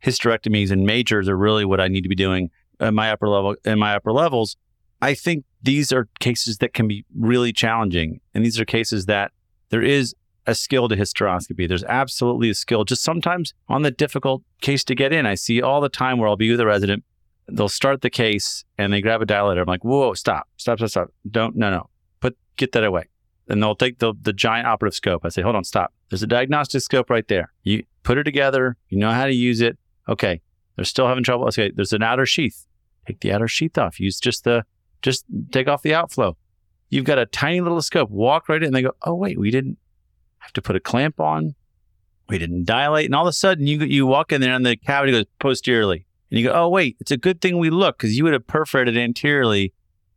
[SPEAKER 1] hysterectomies and majors are really what I need to be doing at my upper level in my upper levels. I think these are cases that can be really challenging. And these are cases that there is a skill to hysteroscopy. There's absolutely a skill, just sometimes on the difficult case to get in. I see all the time where I'll be with a resident, they'll start the case and they grab a dilator. I'm like, whoa, stop, stop, stop, stop. Don't, no, no, put, get that away and they'll take the, the giant operative scope. I say, hold on, stop. There's a diagnostic scope right there. You put it together. You know how to use it. Okay. They're still having trouble. Okay. There's an outer sheath. Take the outer sheath off. Use just the, just take off the outflow. You've got a tiny little scope. Walk right in. And they go, oh, wait, we didn't have to put a clamp on. We didn't dilate. And all of a sudden you, you walk in there and the cavity goes posteriorly. And you go, oh, wait, it's a good thing we look because you would have perforated anteriorly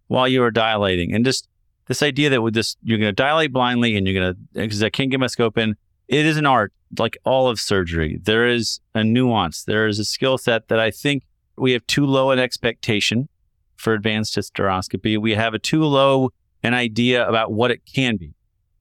[SPEAKER 1] while you were dilating. And just this idea that with this, you're going to dilate blindly and you're going to, because I can't get my scope in, it is an art like all of surgery. There is a nuance, there is a skill set that I think we have too low an expectation for advanced hysteroscopy. We have a too low an idea about what it can be.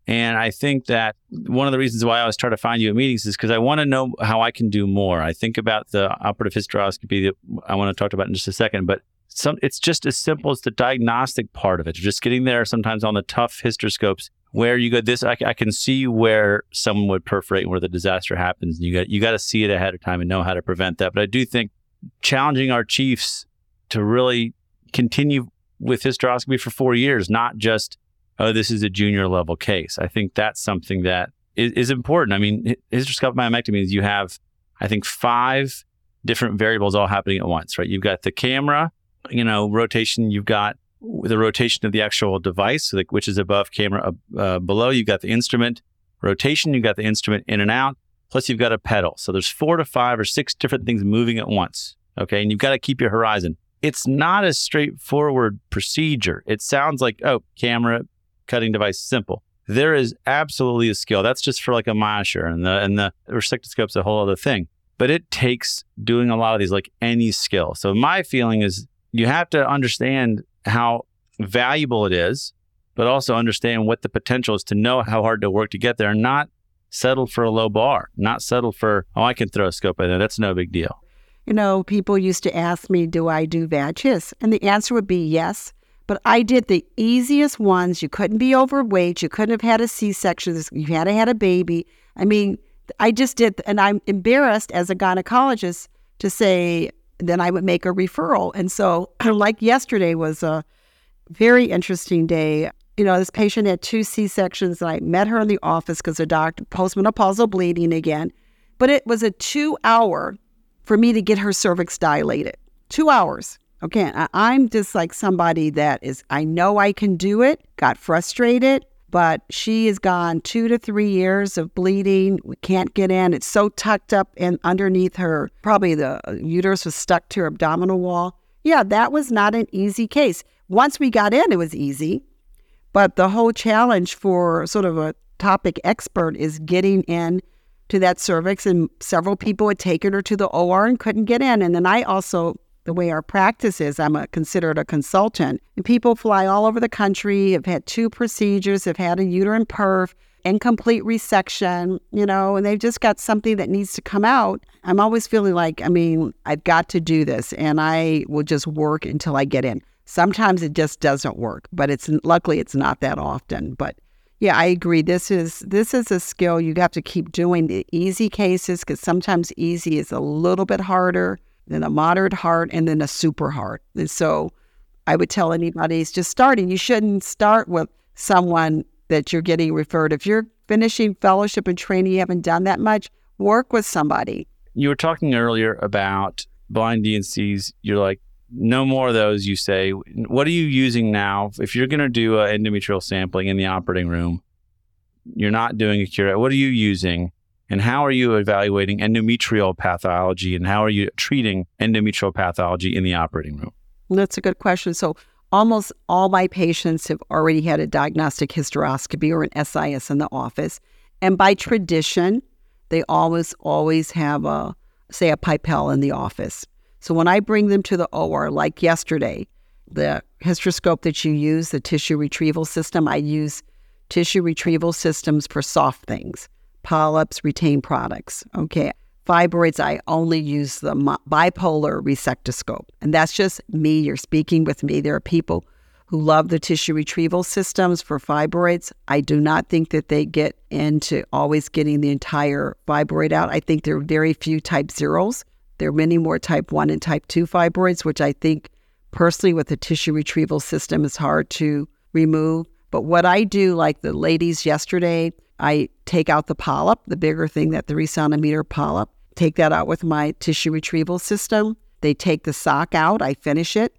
[SPEAKER 1] And I think that one of the reasons why I always try to find you at meetings is because I want to know how I can do more. I think about the operative hysteroscopy that I want to talk about in just a second, but some it's just as simple as the diagnostic part of it. Just getting there sometimes on the tough hysteroscopes where you go this I, I, can see where someone would perforate and where the disaster happens. You got you got to see it ahead of time and know how to prevent that. But I do think challenging our chiefs to really continue with hysteroscopy for four years, not just oh this is a junior level case. I think that's something that is, is important. I mean, hysteroscopic myomectomy is you have I think five different variables all happening at once, right? You've got the camera, you know, rotation, you've got the rotation of the actual device, which is above camera. Uh, below, you've got the instrument rotation, you've got the instrument in and out, plus you've got a pedal. So there's four to five or six different things moving at once. Okay. And you've got to keep your horizon. It's not a straightforward procedure. It sounds like, oh, camera, cutting device, simple. There is absolutely a skill. That's just for like a MyoSure and the, and the resectoscope's a whole other thing. But it takes doing a lot of these like any skill. So my feeling is you have to understand how valuable it is, but also understand what the potential is to know how hard to work to get there and not settle for a low bar, not settle for, oh, I can throw a scope in there. That's no big deal.
[SPEAKER 2] You know, people used to ask me, do I do vag hysts? And the answer would be yes. But I did the easiest ones. You couldn't be overweight. You couldn't have had a C section. You had to had a baby. I mean, I just did, and I'm embarrassed as a gynecologist to say, then I would make a referral. And so, like yesterday was a very interesting day. You know, this patient had two C sections, and I met her in the office because her doctor postmenopausal bleeding again. But it was a two hour for me to get her cervix dilated. Two hours. Okay. I'm just like somebody that is, I know I can do it, got frustrated, but she has gone two to three years of bleeding. We can't get in. It's so tucked up and underneath her, probably the uh, uterus was stuck to her abdominal wall. Yeah, that was not an easy case. Once we got in, it was easy. But the whole challenge for sort of a topic expert is getting in to that cervix, and several people had taken her to the OR and couldn't get in. And then I also, the way our practice is, I'm a, considered a consultant. And people fly all over the country, have had two procedures, have had a uterine perf, incomplete resection, you know, and they've just got something that needs to come out. I'm always feeling like, I mean, I've got to do this, and I will just work until I get in. Sometimes it just doesn't work, but it's luckily it's not that often. But yeah, I agree. This is this is a skill you have to keep doing the easy cases because sometimes easy is a little bit harder than a moderate heart, and then a super heart. And so I would tell anybody who's just starting, you shouldn't start with someone that you're getting referred. If you're finishing fellowship and training, you haven't done that much, work with somebody.
[SPEAKER 1] You were talking earlier about blind D&Cs. You're like, no more of those, you say. What are you using now? If you're going to do an endometrial sampling in the operating room, you're not doing a cure. What are you using? And how are you evaluating endometrial pathology? And how are you treating endometrial pathology in the operating room?
[SPEAKER 2] That's a good question. So, almost all my patients have already had a diagnostic hysteroscopy or an SIS in the office. And by tradition, they always, always have a, say, a Pipelle in the office. So when I bring them to the OR, like yesterday, the hysteroscope that you use, the tissue retrieval system, I use tissue retrieval systems for soft things, polyps, retained products. Okay. Fibroids, I only use the bipolar resectoscope. And that's just me. You're speaking with me. There are people who love the tissue retrieval systems for fibroids. I do not think that they get into always getting the entire fibroid out. I think there are very few type zeros there are many more type 1 and type 2 fibroids, which I think personally with the tissue retrieval system is hard to remove. But what I do, like the ladies yesterday, I take out the polyp, the bigger thing, that three centimeter polyp, take that out with my tissue retrieval system. They take the sock out, I finish it.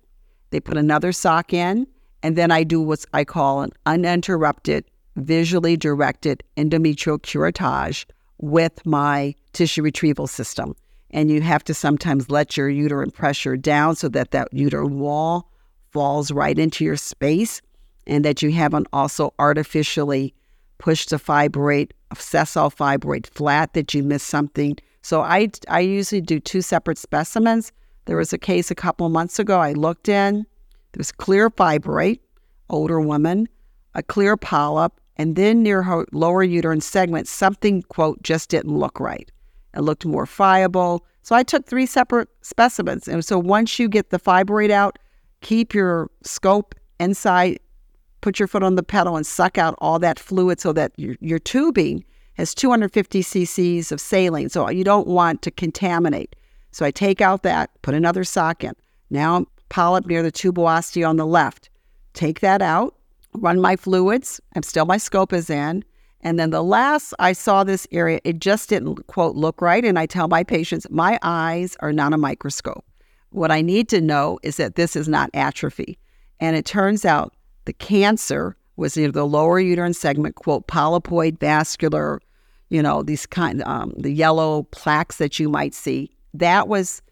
[SPEAKER 2] They put another sock in, and then I do what I call an uninterrupted, visually directed endometrial curettage with my tissue retrieval system and you have to sometimes let your uterine pressure down so that that uterine wall falls right into your space and that you haven't also artificially pushed the fibroid, a sessile fibroid flat, that you missed something. So I, I usually do two separate specimens. There was a case a couple months ago I looked in. There was clear fibroid, older woman, a clear polyp, and then near her lower uterine segment, something, quote, just didn't look right. It looked more friable. So I took three separate specimens. And so once you get the fibroid out, keep your scope inside, put your foot on the pedal and suck out all that fluid so that your, your tubing has 250 cc's of saline. So you don't want to contaminate. So I take out that, put another sock in. Now polyp near the tubuosity on the left. Take that out, run my fluids. I'm still my scope is in. And then the last I saw this area, it just didn't, quote, look right. And I tell my patients, my eyes are not a microscope. What I need to know is that this is not atrophy. And it turns out the cancer was near the lower uterine segment, quote, polypoid vascular, you know, these kind, um, the yellow plaques that you might see. That was,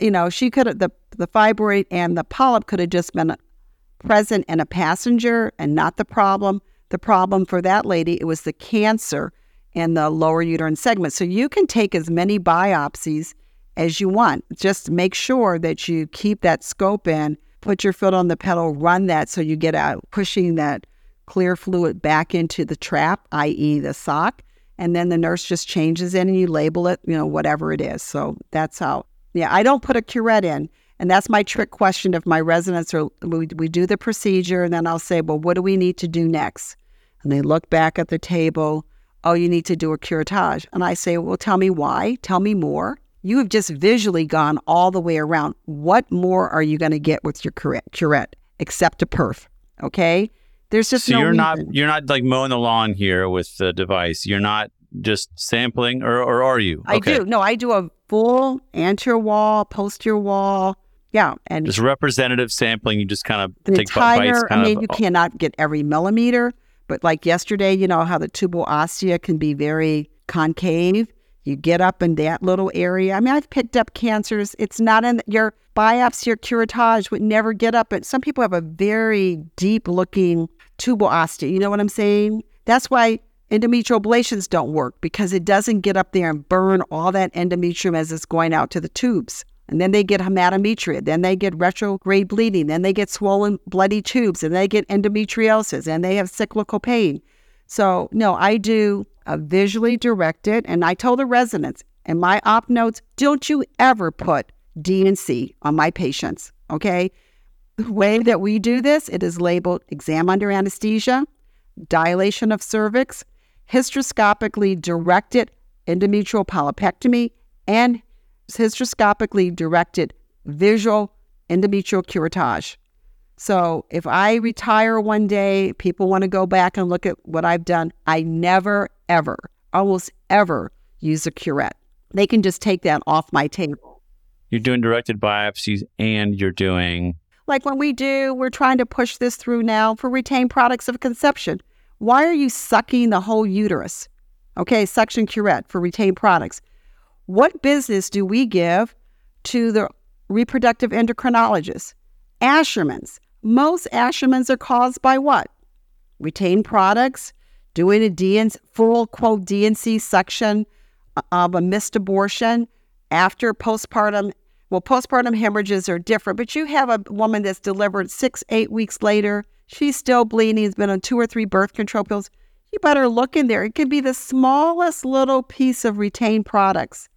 [SPEAKER 2] you know, she could have, the, the fibroid and the polyp could have just been present in a passenger and not the problem the problem for that lady, it was the cancer in the lower uterine segment. So you can take as many biopsies as you want. Just make sure that you keep that scope in, put your foot on the pedal, run that so you get out pushing that clear fluid back into the trap, i.e., the sock. and then the nurse just changes it and you label it, you know, whatever it is. So that's how. Yeah, I don't put a curette in. And that's my trick question if my residents are, we, we do the procedure and then I'll say, well, what do we need to do next? And they look back at the table. Oh, you need to do a curettage. And I say, well, tell me why. Tell me more. You have just visually gone all the way around. What more are you going to get with your curette, except a perf? Okay. There's just
[SPEAKER 1] so
[SPEAKER 2] no
[SPEAKER 1] you're
[SPEAKER 2] reason.
[SPEAKER 1] not you're not like mowing the lawn here with the device. You're not just sampling, or or are you?
[SPEAKER 2] I do. No, I do a full anterior wall, posterior wall. Yeah, and
[SPEAKER 1] Just representative sampling. You just kind of
[SPEAKER 2] the
[SPEAKER 1] take bites.
[SPEAKER 2] entire. I mean,
[SPEAKER 1] of,
[SPEAKER 2] you cannot get every millimeter, but like yesterday, you know how the tubal ostia can be very concave. You get up in that little area. I mean, I've picked up cancers. It's not in your biopsy or curettage would never get up. But some people have a very deep looking tubal ostia. You know what I'm saying? That's why endometrial ablations don't work because it doesn't get up there and burn all that endometrium as it's going out to the tubes. And then they get hematometria, then they get retrograde bleeding, then they get swollen bloody tubes, and they get endometriosis, and they have cyclical pain. So, no, I do a visually directed, and I told the residents in my op notes, don't you ever put DNC on my patients, okay? The way that we do this, it is labeled exam under anesthesia, dilation of cervix, hysteroscopically directed endometrial polypectomy, and hysteroscopically directed visual endometrial curettage. So if I retire one day, people want to go back and look at what I've done. I never, ever, almost ever use a curette. They can just take that off my table.
[SPEAKER 1] You're doing directed biopsies, and you're doing
[SPEAKER 2] Like when we do, we're trying to push this through now for retained products of conception. Why are you sucking the whole uterus? Okay, suction curette for retained products. What business do we give to the reproductive endocrinologist? Asherman's. Most Asherman's are caused by what? Retained products, doing a DNC, full quote DNC section of a missed abortion after postpartum. Well, postpartum hemorrhages are different, but you have a woman that's delivered six, eight weeks later. She's still bleeding, has been on two or three birth control pills. You better look in there. It could be the smallest little piece of retained products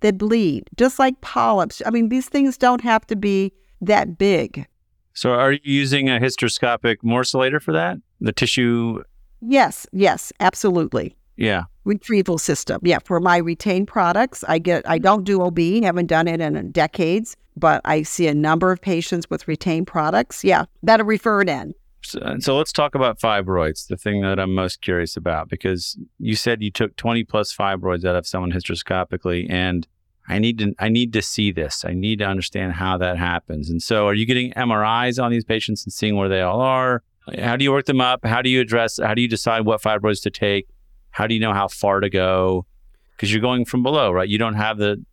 [SPEAKER 2] that bleed, just like polyps. I mean, these things don't have to be that big.
[SPEAKER 1] So, are you using a hysteroscopic morcellator for that? The tissue,
[SPEAKER 2] Yes, yes, absolutely.
[SPEAKER 1] yeah.
[SPEAKER 2] Retrieval system. Yeah, for my retained products, I get I don't do OB, haven't done it in decades, but I see a number of patients with retained products. Yeah, that are referred in.
[SPEAKER 1] So, so let's talk about fibroids, the thing that I'm most curious about, because you said you took 20 plus fibroids out of someone hysteroscopically, and I need to I need to see this. I need to understand how that happens. And so, are you getting MRIs on these patients and seeing where they all are? How do you work them up? How do you address? How do you decide what fibroids to take? How do you know how far to go? Because you're going from below, right? You don't have the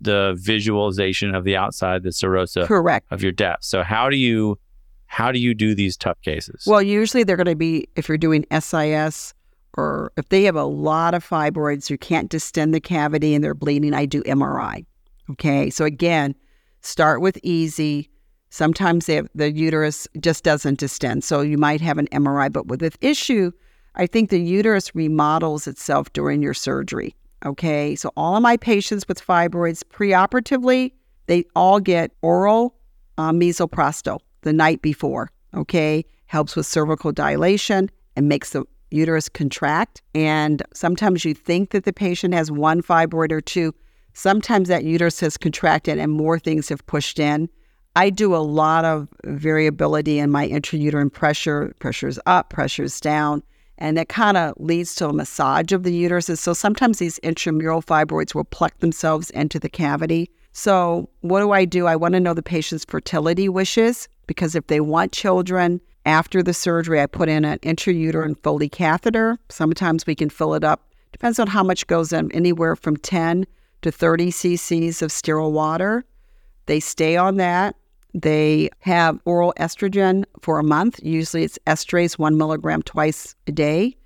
[SPEAKER 1] the visualization of the outside, the serosa
[SPEAKER 2] Correct.
[SPEAKER 1] of your depth. So how do you how do you do these tough cases?
[SPEAKER 2] Well, usually they're going to be if you're doing SIS or if they have a lot of fibroids, you can't distend the cavity and they're bleeding. I do MRI. Okay, so again, start with easy. Sometimes have, the uterus just doesn't distend, so you might have an MRI. But with this issue, I think the uterus remodels itself during your surgery. Okay, so all of my patients with fibroids preoperatively, they all get oral uh, misoprostol the night before. Okay, helps with cervical dilation and makes the uterus contract. And sometimes you think that the patient has one fibroid or two. Sometimes that uterus has contracted and more things have pushed in. I do a lot of variability in my intrauterine pressure. Pressure's up, pressure's down. And that kind of leads to a massage of the uteruses. So sometimes these intramural fibroids will pluck themselves into the cavity. So, what do I do? I want to know the patient's fertility wishes because if they want children after the surgery, I put in an intrauterine Foley catheter. Sometimes we can fill it up. Depends on how much goes in, anywhere from 10 to 30 cc's of sterile water. They stay on that. They have oral estrogen for a month. Usually it's Estrace, one milligram twice a day.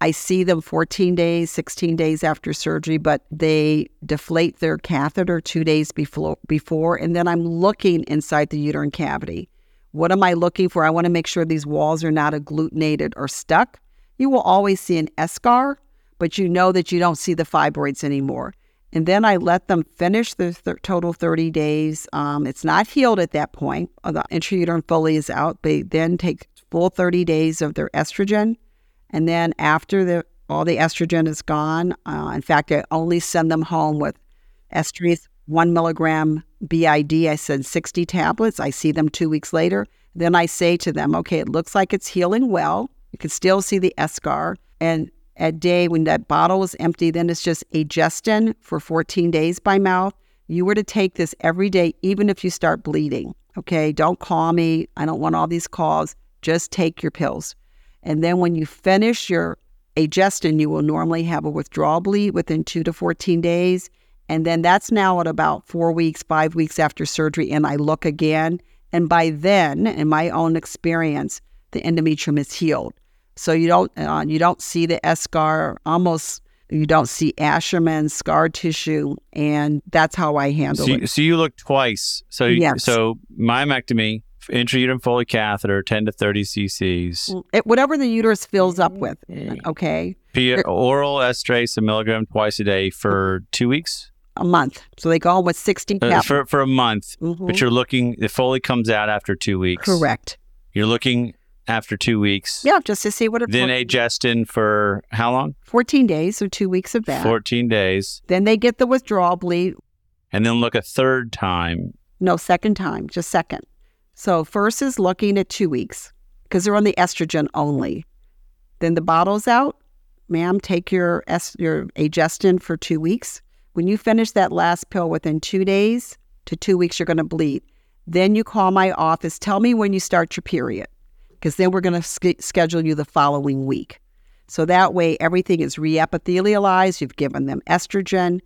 [SPEAKER 2] I see them 14 days, 16 days after surgery, but they deflate their catheter two days before, before, and then I'm looking inside the uterine cavity. What am I looking for? I want to make sure these walls are not agglutinated or stuck. You will always see an eschar, but you know that you don't see the fibroids anymore. And then I let them finish the th- total 30 days. Um, it's not healed at that point. Uh, the intrauterine Foley is out. They then take full 30 days of their estrogen. And then after the all the estrogen is gone, uh, in fact, I only send them home with Estrace one milligram BID. I send 60 tablets. I see them two weeks later. Then I say to them, okay, it looks like it's healing well. You can still see the eschar. And at day when that bottle is empty, then it's just Aygestin for 14 days by mouth. You were to take this every day, even if you start bleeding. Okay, don't call me. I don't want all these calls. Just take your pills. And then when you finish your Aygestin, you will normally have a withdrawal bleed within two to 14 days. And then that's now at about four weeks, five weeks after surgery. And I look again. And by then, in my own experience, the endometrium is healed. So you don't uh, you don't see the eschar almost you don't see Asherman scar tissue, and that's how I handle
[SPEAKER 1] so you,
[SPEAKER 2] it.
[SPEAKER 1] So you look twice. So
[SPEAKER 2] Yes.
[SPEAKER 1] so myomectomy, intrauterine Foley catheter, ten to thirty cc's,
[SPEAKER 2] It- whatever the uterus fills up with. Okay,
[SPEAKER 1] P- oral Estrace a milligram twice a day for two weeks,
[SPEAKER 2] a month. So they go home with sixty
[SPEAKER 1] Uh, for for a month.
[SPEAKER 2] Mhm.
[SPEAKER 1] But you're looking. The Foley comes out after two weeks.
[SPEAKER 2] Correct.
[SPEAKER 1] You're looking after two weeks.
[SPEAKER 2] Yeah, just to see what it.
[SPEAKER 1] Then Aygestin for how long?
[SPEAKER 2] Fourteen days, so two weeks of that.
[SPEAKER 1] Fourteen days,
[SPEAKER 2] Then they get the withdrawal bleed.
[SPEAKER 1] and then look a third time.
[SPEAKER 2] No, second time, just second. So first is looking at two weeks because they're on the estrogen only. Then the bottle's out. Ma'am, take your es- your Aygestin for two weeks. When you finish that last pill within two days to two weeks, you're going to bleed. Then you call my office. Tell me when you start your period because then we're going to sch- schedule you the following week. So that way, everything is reepithelialized. You've given them estrogen,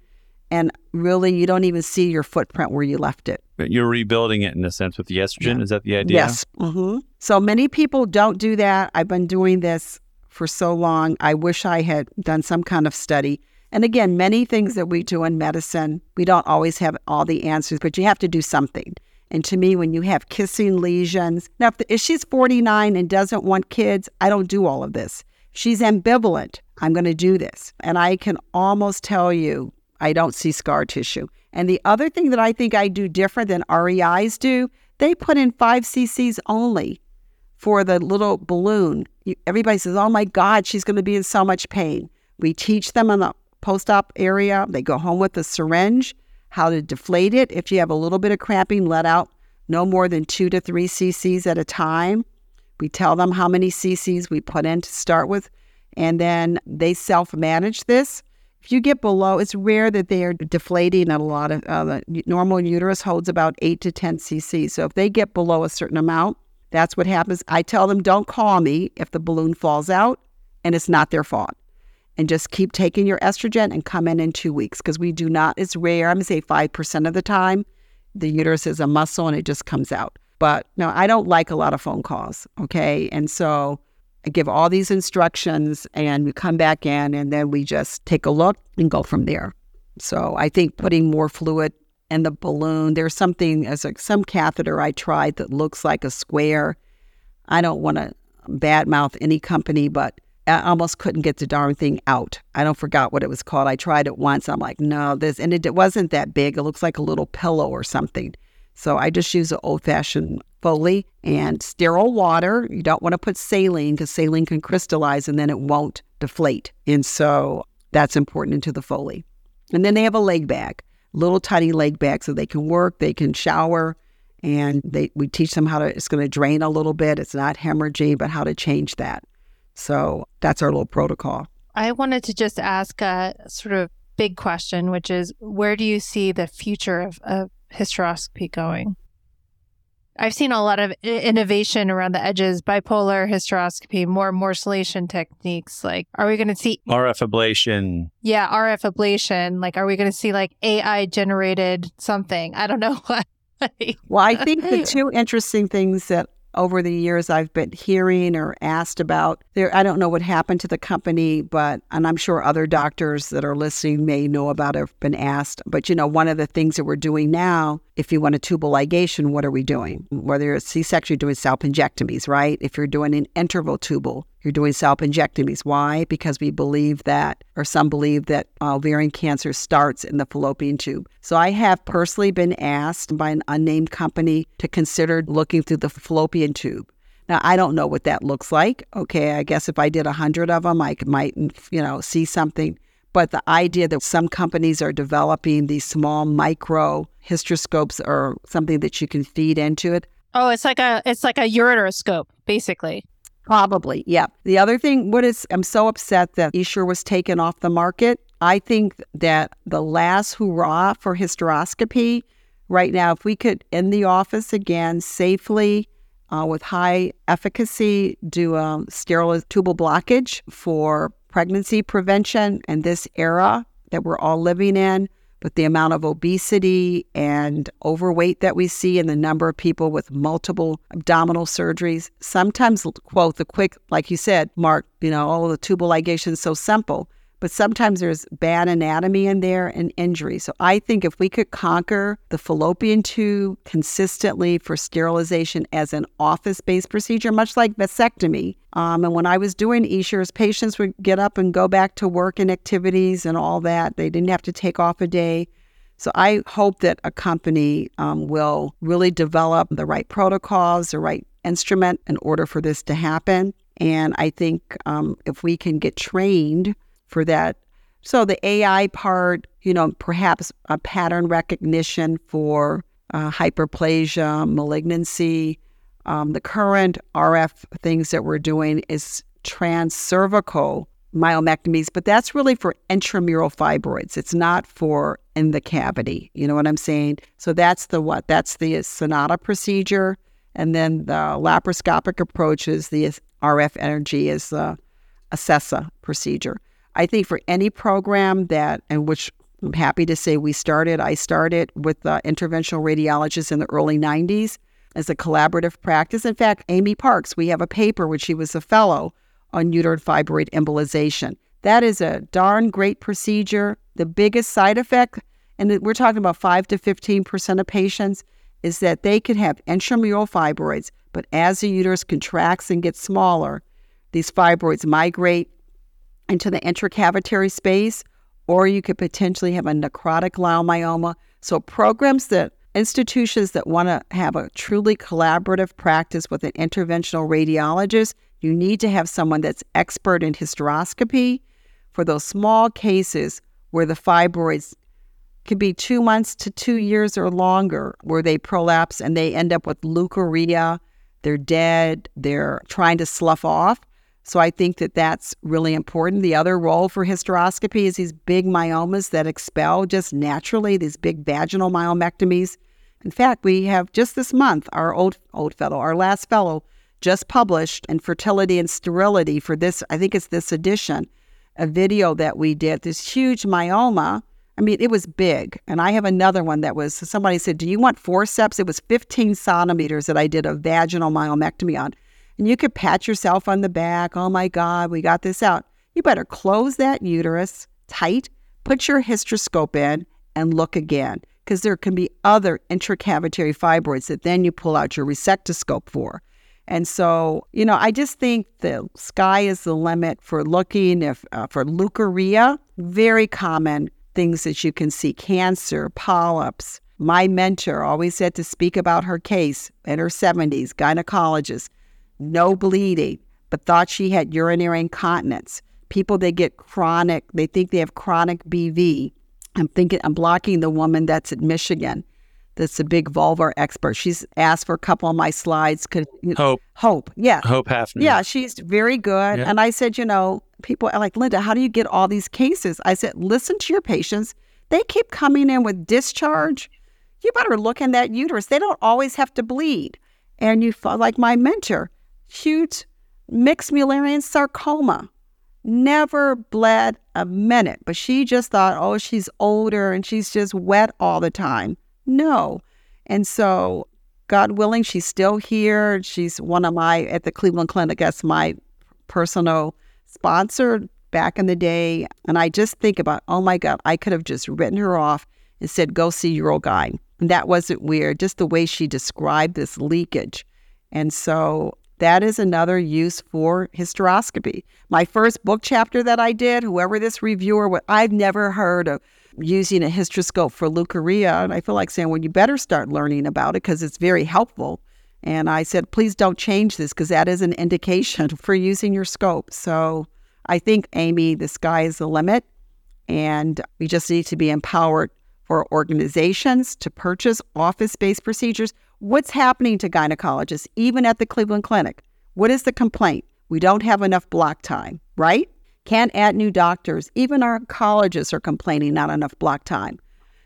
[SPEAKER 2] and really, you don't even see your footprint where you left it.
[SPEAKER 1] But You're rebuilding it in a sense with the estrogen. Is that the idea?
[SPEAKER 2] Yes. hmm So many people don't do that. I've been doing this for so long. I wish I had done some kind of study. And again, many things that we do in medicine, we don't always have all the answers, but you have to do something. And to me, when you have kissing lesions, now if, the, if she's 49 and doesn't want kids, I don't do all of this. She's ambivalent. I'm going to do this. And I can almost tell you, I don't see scar tissue. And the other thing that I think I do different than REIs do, they put in five cc's only for the little balloon. Everybody says, oh my God, she's going to be in so much pain. We teach them in the post op area. They go home with a syringe, how to deflate it. If you have a little bit of cramping, let out no more than two to three cc's at a time. We tell them how many cc's we put in to start with, and then they self manage this. If you get below, it's rare that they are deflating at a lot of uh, the normal uterus holds about eight to 10 cc's. So if they get below a certain amount, that's what happens. I tell them, don't call me if the balloon falls out and it's not their fault. And just keep taking your estrogen and come in in two weeks because we do not, it's rare. I'm going to say 5% of the time, the uterus is a muscle and it just comes out. But no, I don't like a lot of phone calls. Okay. And so I give all these instructions and we come back in and then we just take a look and go from there. So I think putting more fluid in the balloon, there's something as a, some catheter I tried that looks like a square. I don't want to badmouth any company, but I almost couldn't get the darn thing out. I don't forgot what it was called. I tried it once. I'm like, no, this, and it, it wasn't that big. It looks like a little pillow or something. So I just use an old fashioned Foley and sterile water. You don't want to put saline because saline can crystallize and then it won't deflate. And so that's important into the Foley. And then they have a leg bag, little tiny leg bag so they can work, they can shower, and they we teach them how to it's going to drain a little bit. It's not hemorrhaging, but how to change that. So that's our little protocol.
[SPEAKER 3] I wanted to just ask a sort of big question, which is where do you see the future of, of hysteroscopy going? I've seen a lot of innovation around the edges, bipolar hysteroscopy, more morcellation techniques. Like, are we going to see,
[SPEAKER 1] RF ablation.
[SPEAKER 3] yeah, RF ablation? Like, are we going to see like AI generated something? I don't know what.
[SPEAKER 2] Well, I think the two interesting things that over the years I've been hearing or asked about there I don't know what happened to the company, but and I'm sure other doctors that are listening may know about it have been asked. But you know, one of the things that we're doing now, if you want a tubal ligation, what are we doing? Whether it's C-section, you're doing salpingectomies, right? If you're doing an interval tubal, you're doing salpingectomies. Why? Because we believe that, or some believe that uh, ovarian cancer starts in the fallopian tube. So I have personally been asked by an unnamed company to consider looking through the fallopian tube. Now I don't know what that looks like. Okay, I guess if I did a hundred of them, I might, you know, see something. But the idea that some companies are developing these small micro hysteroscopes or something that you can feed into it.
[SPEAKER 3] Oh, it's like a it's like a ureteroscope, basically.
[SPEAKER 2] Probably, yeah. The other thing, what is, I'm so upset that Essure was taken off the market. I think that the last hurrah for hysteroscopy right now, if we could in the office again safely uh, with high efficacy do a sterile tubal blockage for pregnancy prevention in this era that we're all living in, but the amount of obesity and overweight that we see and the number of people with multiple abdominal surgeries. Sometimes, quote, the quick, like you said, Mark, you know, all the tubal ligation so simple but sometimes there's bad anatomy in there and injury. So I think if we could conquer the fallopian tube consistently for sterilization as an office based procedure, much like vasectomy. Um, and when I was doing Essure's, patients would get up and go back to work and activities and all that. They didn't have to take off a day. So I hope that a company um, will really develop the right protocols, the right instrument in order for this to happen. And I think um, if we can get trained for that. So the AI part, you know, perhaps a pattern recognition for uh, hyperplasia, malignancy. Um, the current RF things that we're doing is transcervical myomectomies, but that's really for intramural fibroids. It's not for in the cavity. You know what I'm saying? So that's the what? That's the Sonata procedure. And then the laparoscopic approach is the RF energy is the Acessa procedure. I think for any program that, and which I'm happy to say we started, I started with the interventional radiologists in the early 90s as a collaborative practice. In fact, Amy Parks, we have a paper which she was a fellow on uterine fibroid embolization. That is a darn great procedure. The biggest side effect, and we're talking about 5 to 15% of patients, is that they can have intramural fibroids, but as the uterus contracts and gets smaller, these fibroids migrate into the intracavitary space, or you could potentially have a necrotic leiomyoma. So, programs that institutions that want to have a truly collaborative practice with an interventional radiologist, you need to have someone that's expert in hysteroscopy for those small cases where the fibroids could be two months to two years or longer, where they prolapse and they end up with leukorrhea, they're dead, they're trying to slough off. So I think that that's really important. The other role for hysteroscopy is these big myomas that expel just naturally, these big vaginal myomectomies. In fact, we have just this month our old old fellow, our last fellow, just published in fertility and sterility for this. I think it's this edition, a video that we did. This huge myoma. I mean, it was big. And I have another one that was somebody said, "Do you want forceps?" It was 15 centimeters that I did a vaginal myomectomy on. And you could pat yourself on the back. Oh my God, we got this out. You better close that uterus tight, put your hysteroscope in, and look again. Because there can be other intracavitary fibroids that then you pull out your resectoscope for. And so, you know, I just think the sky is the limit for looking if uh, for leukorrhea, very common things that you can see cancer, polyps. My mentor always said to speak about her case in her 70s, gynecologist no bleeding, but thought she had urinary incontinence. People that get chronic, they think they have chronic BV. I'm thinking, I'm blocking the woman that's at Michigan that's a big vulvar expert. She's asked for a couple of my slides. Could
[SPEAKER 1] Hope.
[SPEAKER 2] Hope, yeah.
[SPEAKER 1] Hope Haefner.
[SPEAKER 2] Yeah, she's very good.
[SPEAKER 1] Yeah.
[SPEAKER 2] And I said, you know, people are like, Linda, how do you get all these cases? I said, listen to your patients. They keep coming in with discharge. You better look in that uterus. They don't always have to bleed. And you, like my mentor, huge mixed Mullerian sarcoma. Never bled a minute, but she just thought, oh, she's older and she's just wet all the time. No. And so, God willing, she's still here. She's one of my, at the Cleveland Clinic, that's my personal sponsor back in the day. And I just think about, oh my God, I could have just written her off and said, go see Urogyne. And that wasn't weird, just the way she described this leakage. And so That is another use for hysteroscopy. My first book chapter that I did, whoever this reviewer, I've never heard of using a hysteroscope for leukorrhea. And I feel like saying, well, you better start learning about it because it's very helpful. And I said, please don't change this because that is an indication for using your scope. So I think, Amy, the sky is the limit. And we just need to be empowered for organizations to purchase office based procedures. What's happening to gynecologists, even at the Cleveland Clinic? What is the complaint? We don't have enough block time, right? Can't add new doctors. Even our oncologists are complaining not enough block time.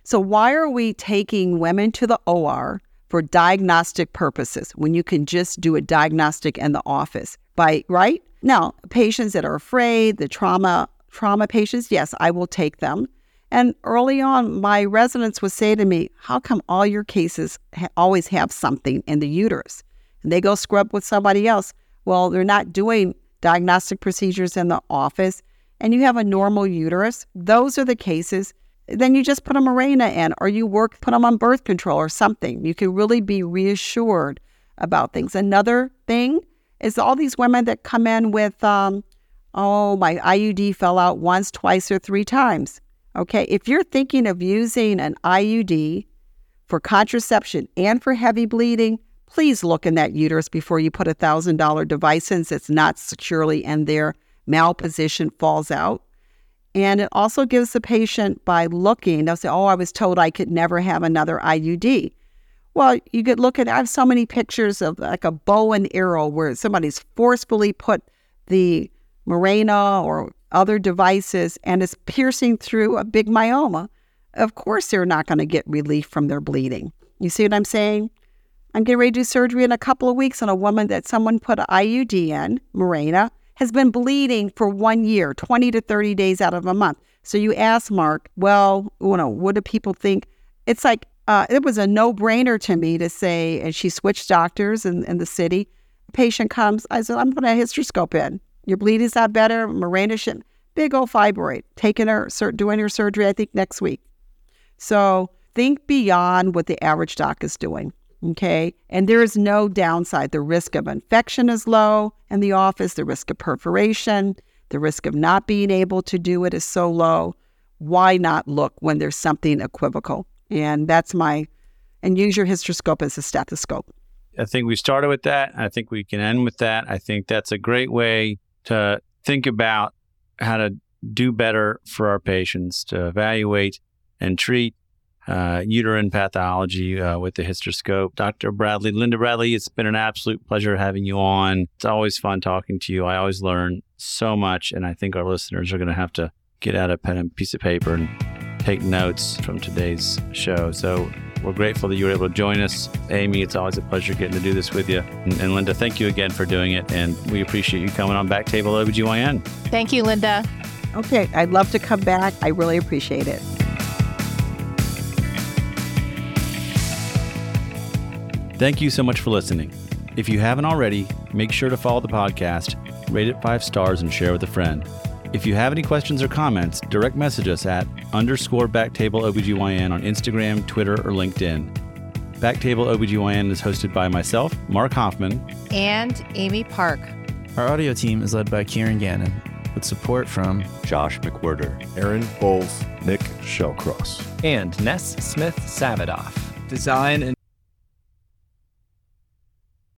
[SPEAKER 2] So, why are we taking women to the OR for diagnostic purposes when you can just do a diagnostic in the office? By right now, patients that are afraid, the trauma trauma patients, yes, I will take them. And early on, my residents would say to me, How come all your cases ha- always have something in the uterus? And they go scrub with somebody else. Well, they're not doing diagnostic procedures in the office, and you have a normal uterus, those are the cases. Then you just put a Mirena in, or you work, put them on birth control or something. You can really be reassured about things. Another thing is all these women that come in with, um, oh, my IUD fell out once, twice, or three times. Okay, if you're thinking of using an IUD for contraception and for heavy bleeding, please look in that uterus before you put a $1,000 device in that's not securely in there, malposition falls out. And it also gives the patient by looking, they'll say, Oh, I was told I could never have another IUD. Well, you could look at, I have so many pictures of like a bow and arrow where somebody's forcefully put the Mirena or other devices and is piercing through a big myoma. Of course, they're not going to get relief from their bleeding. You see what I'm saying? I'm getting ready to do surgery in a couple of weeks on a woman that someone put an IUD in, Mirena, has been bleeding for one year, 20 to 30 days out of a month. So you ask Mark, well, you know, what do people think? It's like, uh, it was a no brainer to me to say, and she switched doctors in, in the city. patient comes, I said, I'm putting a hysteroscope in. Your bleeding's not better. Mirena should, big old fibroid, taking her, doing her surgery, I think next week. So think beyond what the average doc is doing. Okay. And there is no downside. The risk of infection is low in the office, the risk of perforation, the risk of not being able to do it is so low. Why not look when there's something equivocal? And that's my, and use your hysteroscope as a stethoscope.
[SPEAKER 1] I think we started with that. I think we can end with that. I think that's a great way to think about how to do better for our patients, to evaluate and treat uh, uterine pathology uh, with the hysteroscope. Dr. Bradley, Linda Bradley, it's been an absolute pleasure having you on. It's always fun talking to you. I always learn so much, and I think our listeners are going to have to get out a pen and piece of paper and take notes from today's show. So we're grateful that you were able to join us. Amy, it's always a pleasure getting to do this with you. And, and Linda, thank you again for doing it. And we appreciate you coming on Back Table OBGYN.
[SPEAKER 3] Thank you, Linda.
[SPEAKER 2] Okay, I'd love to come back. I really appreciate it.
[SPEAKER 1] Thank you so much for listening. If you haven't already, make sure to follow the podcast, rate it five stars, and share with a friend. If you have any questions or comments, direct message us at underscore Backtable OBGYN on Instagram, Twitter, or LinkedIn. Backtable OBGYN is hosted by myself, Mark Hoffman,
[SPEAKER 3] and Amy Park.
[SPEAKER 4] Our audio team is led by Kieran Gannon, with support from
[SPEAKER 5] Josh McWhirter,
[SPEAKER 6] Aaron Bowles, Nick Shellcross,
[SPEAKER 7] and Ness Smith Savadoff.
[SPEAKER 4] Design and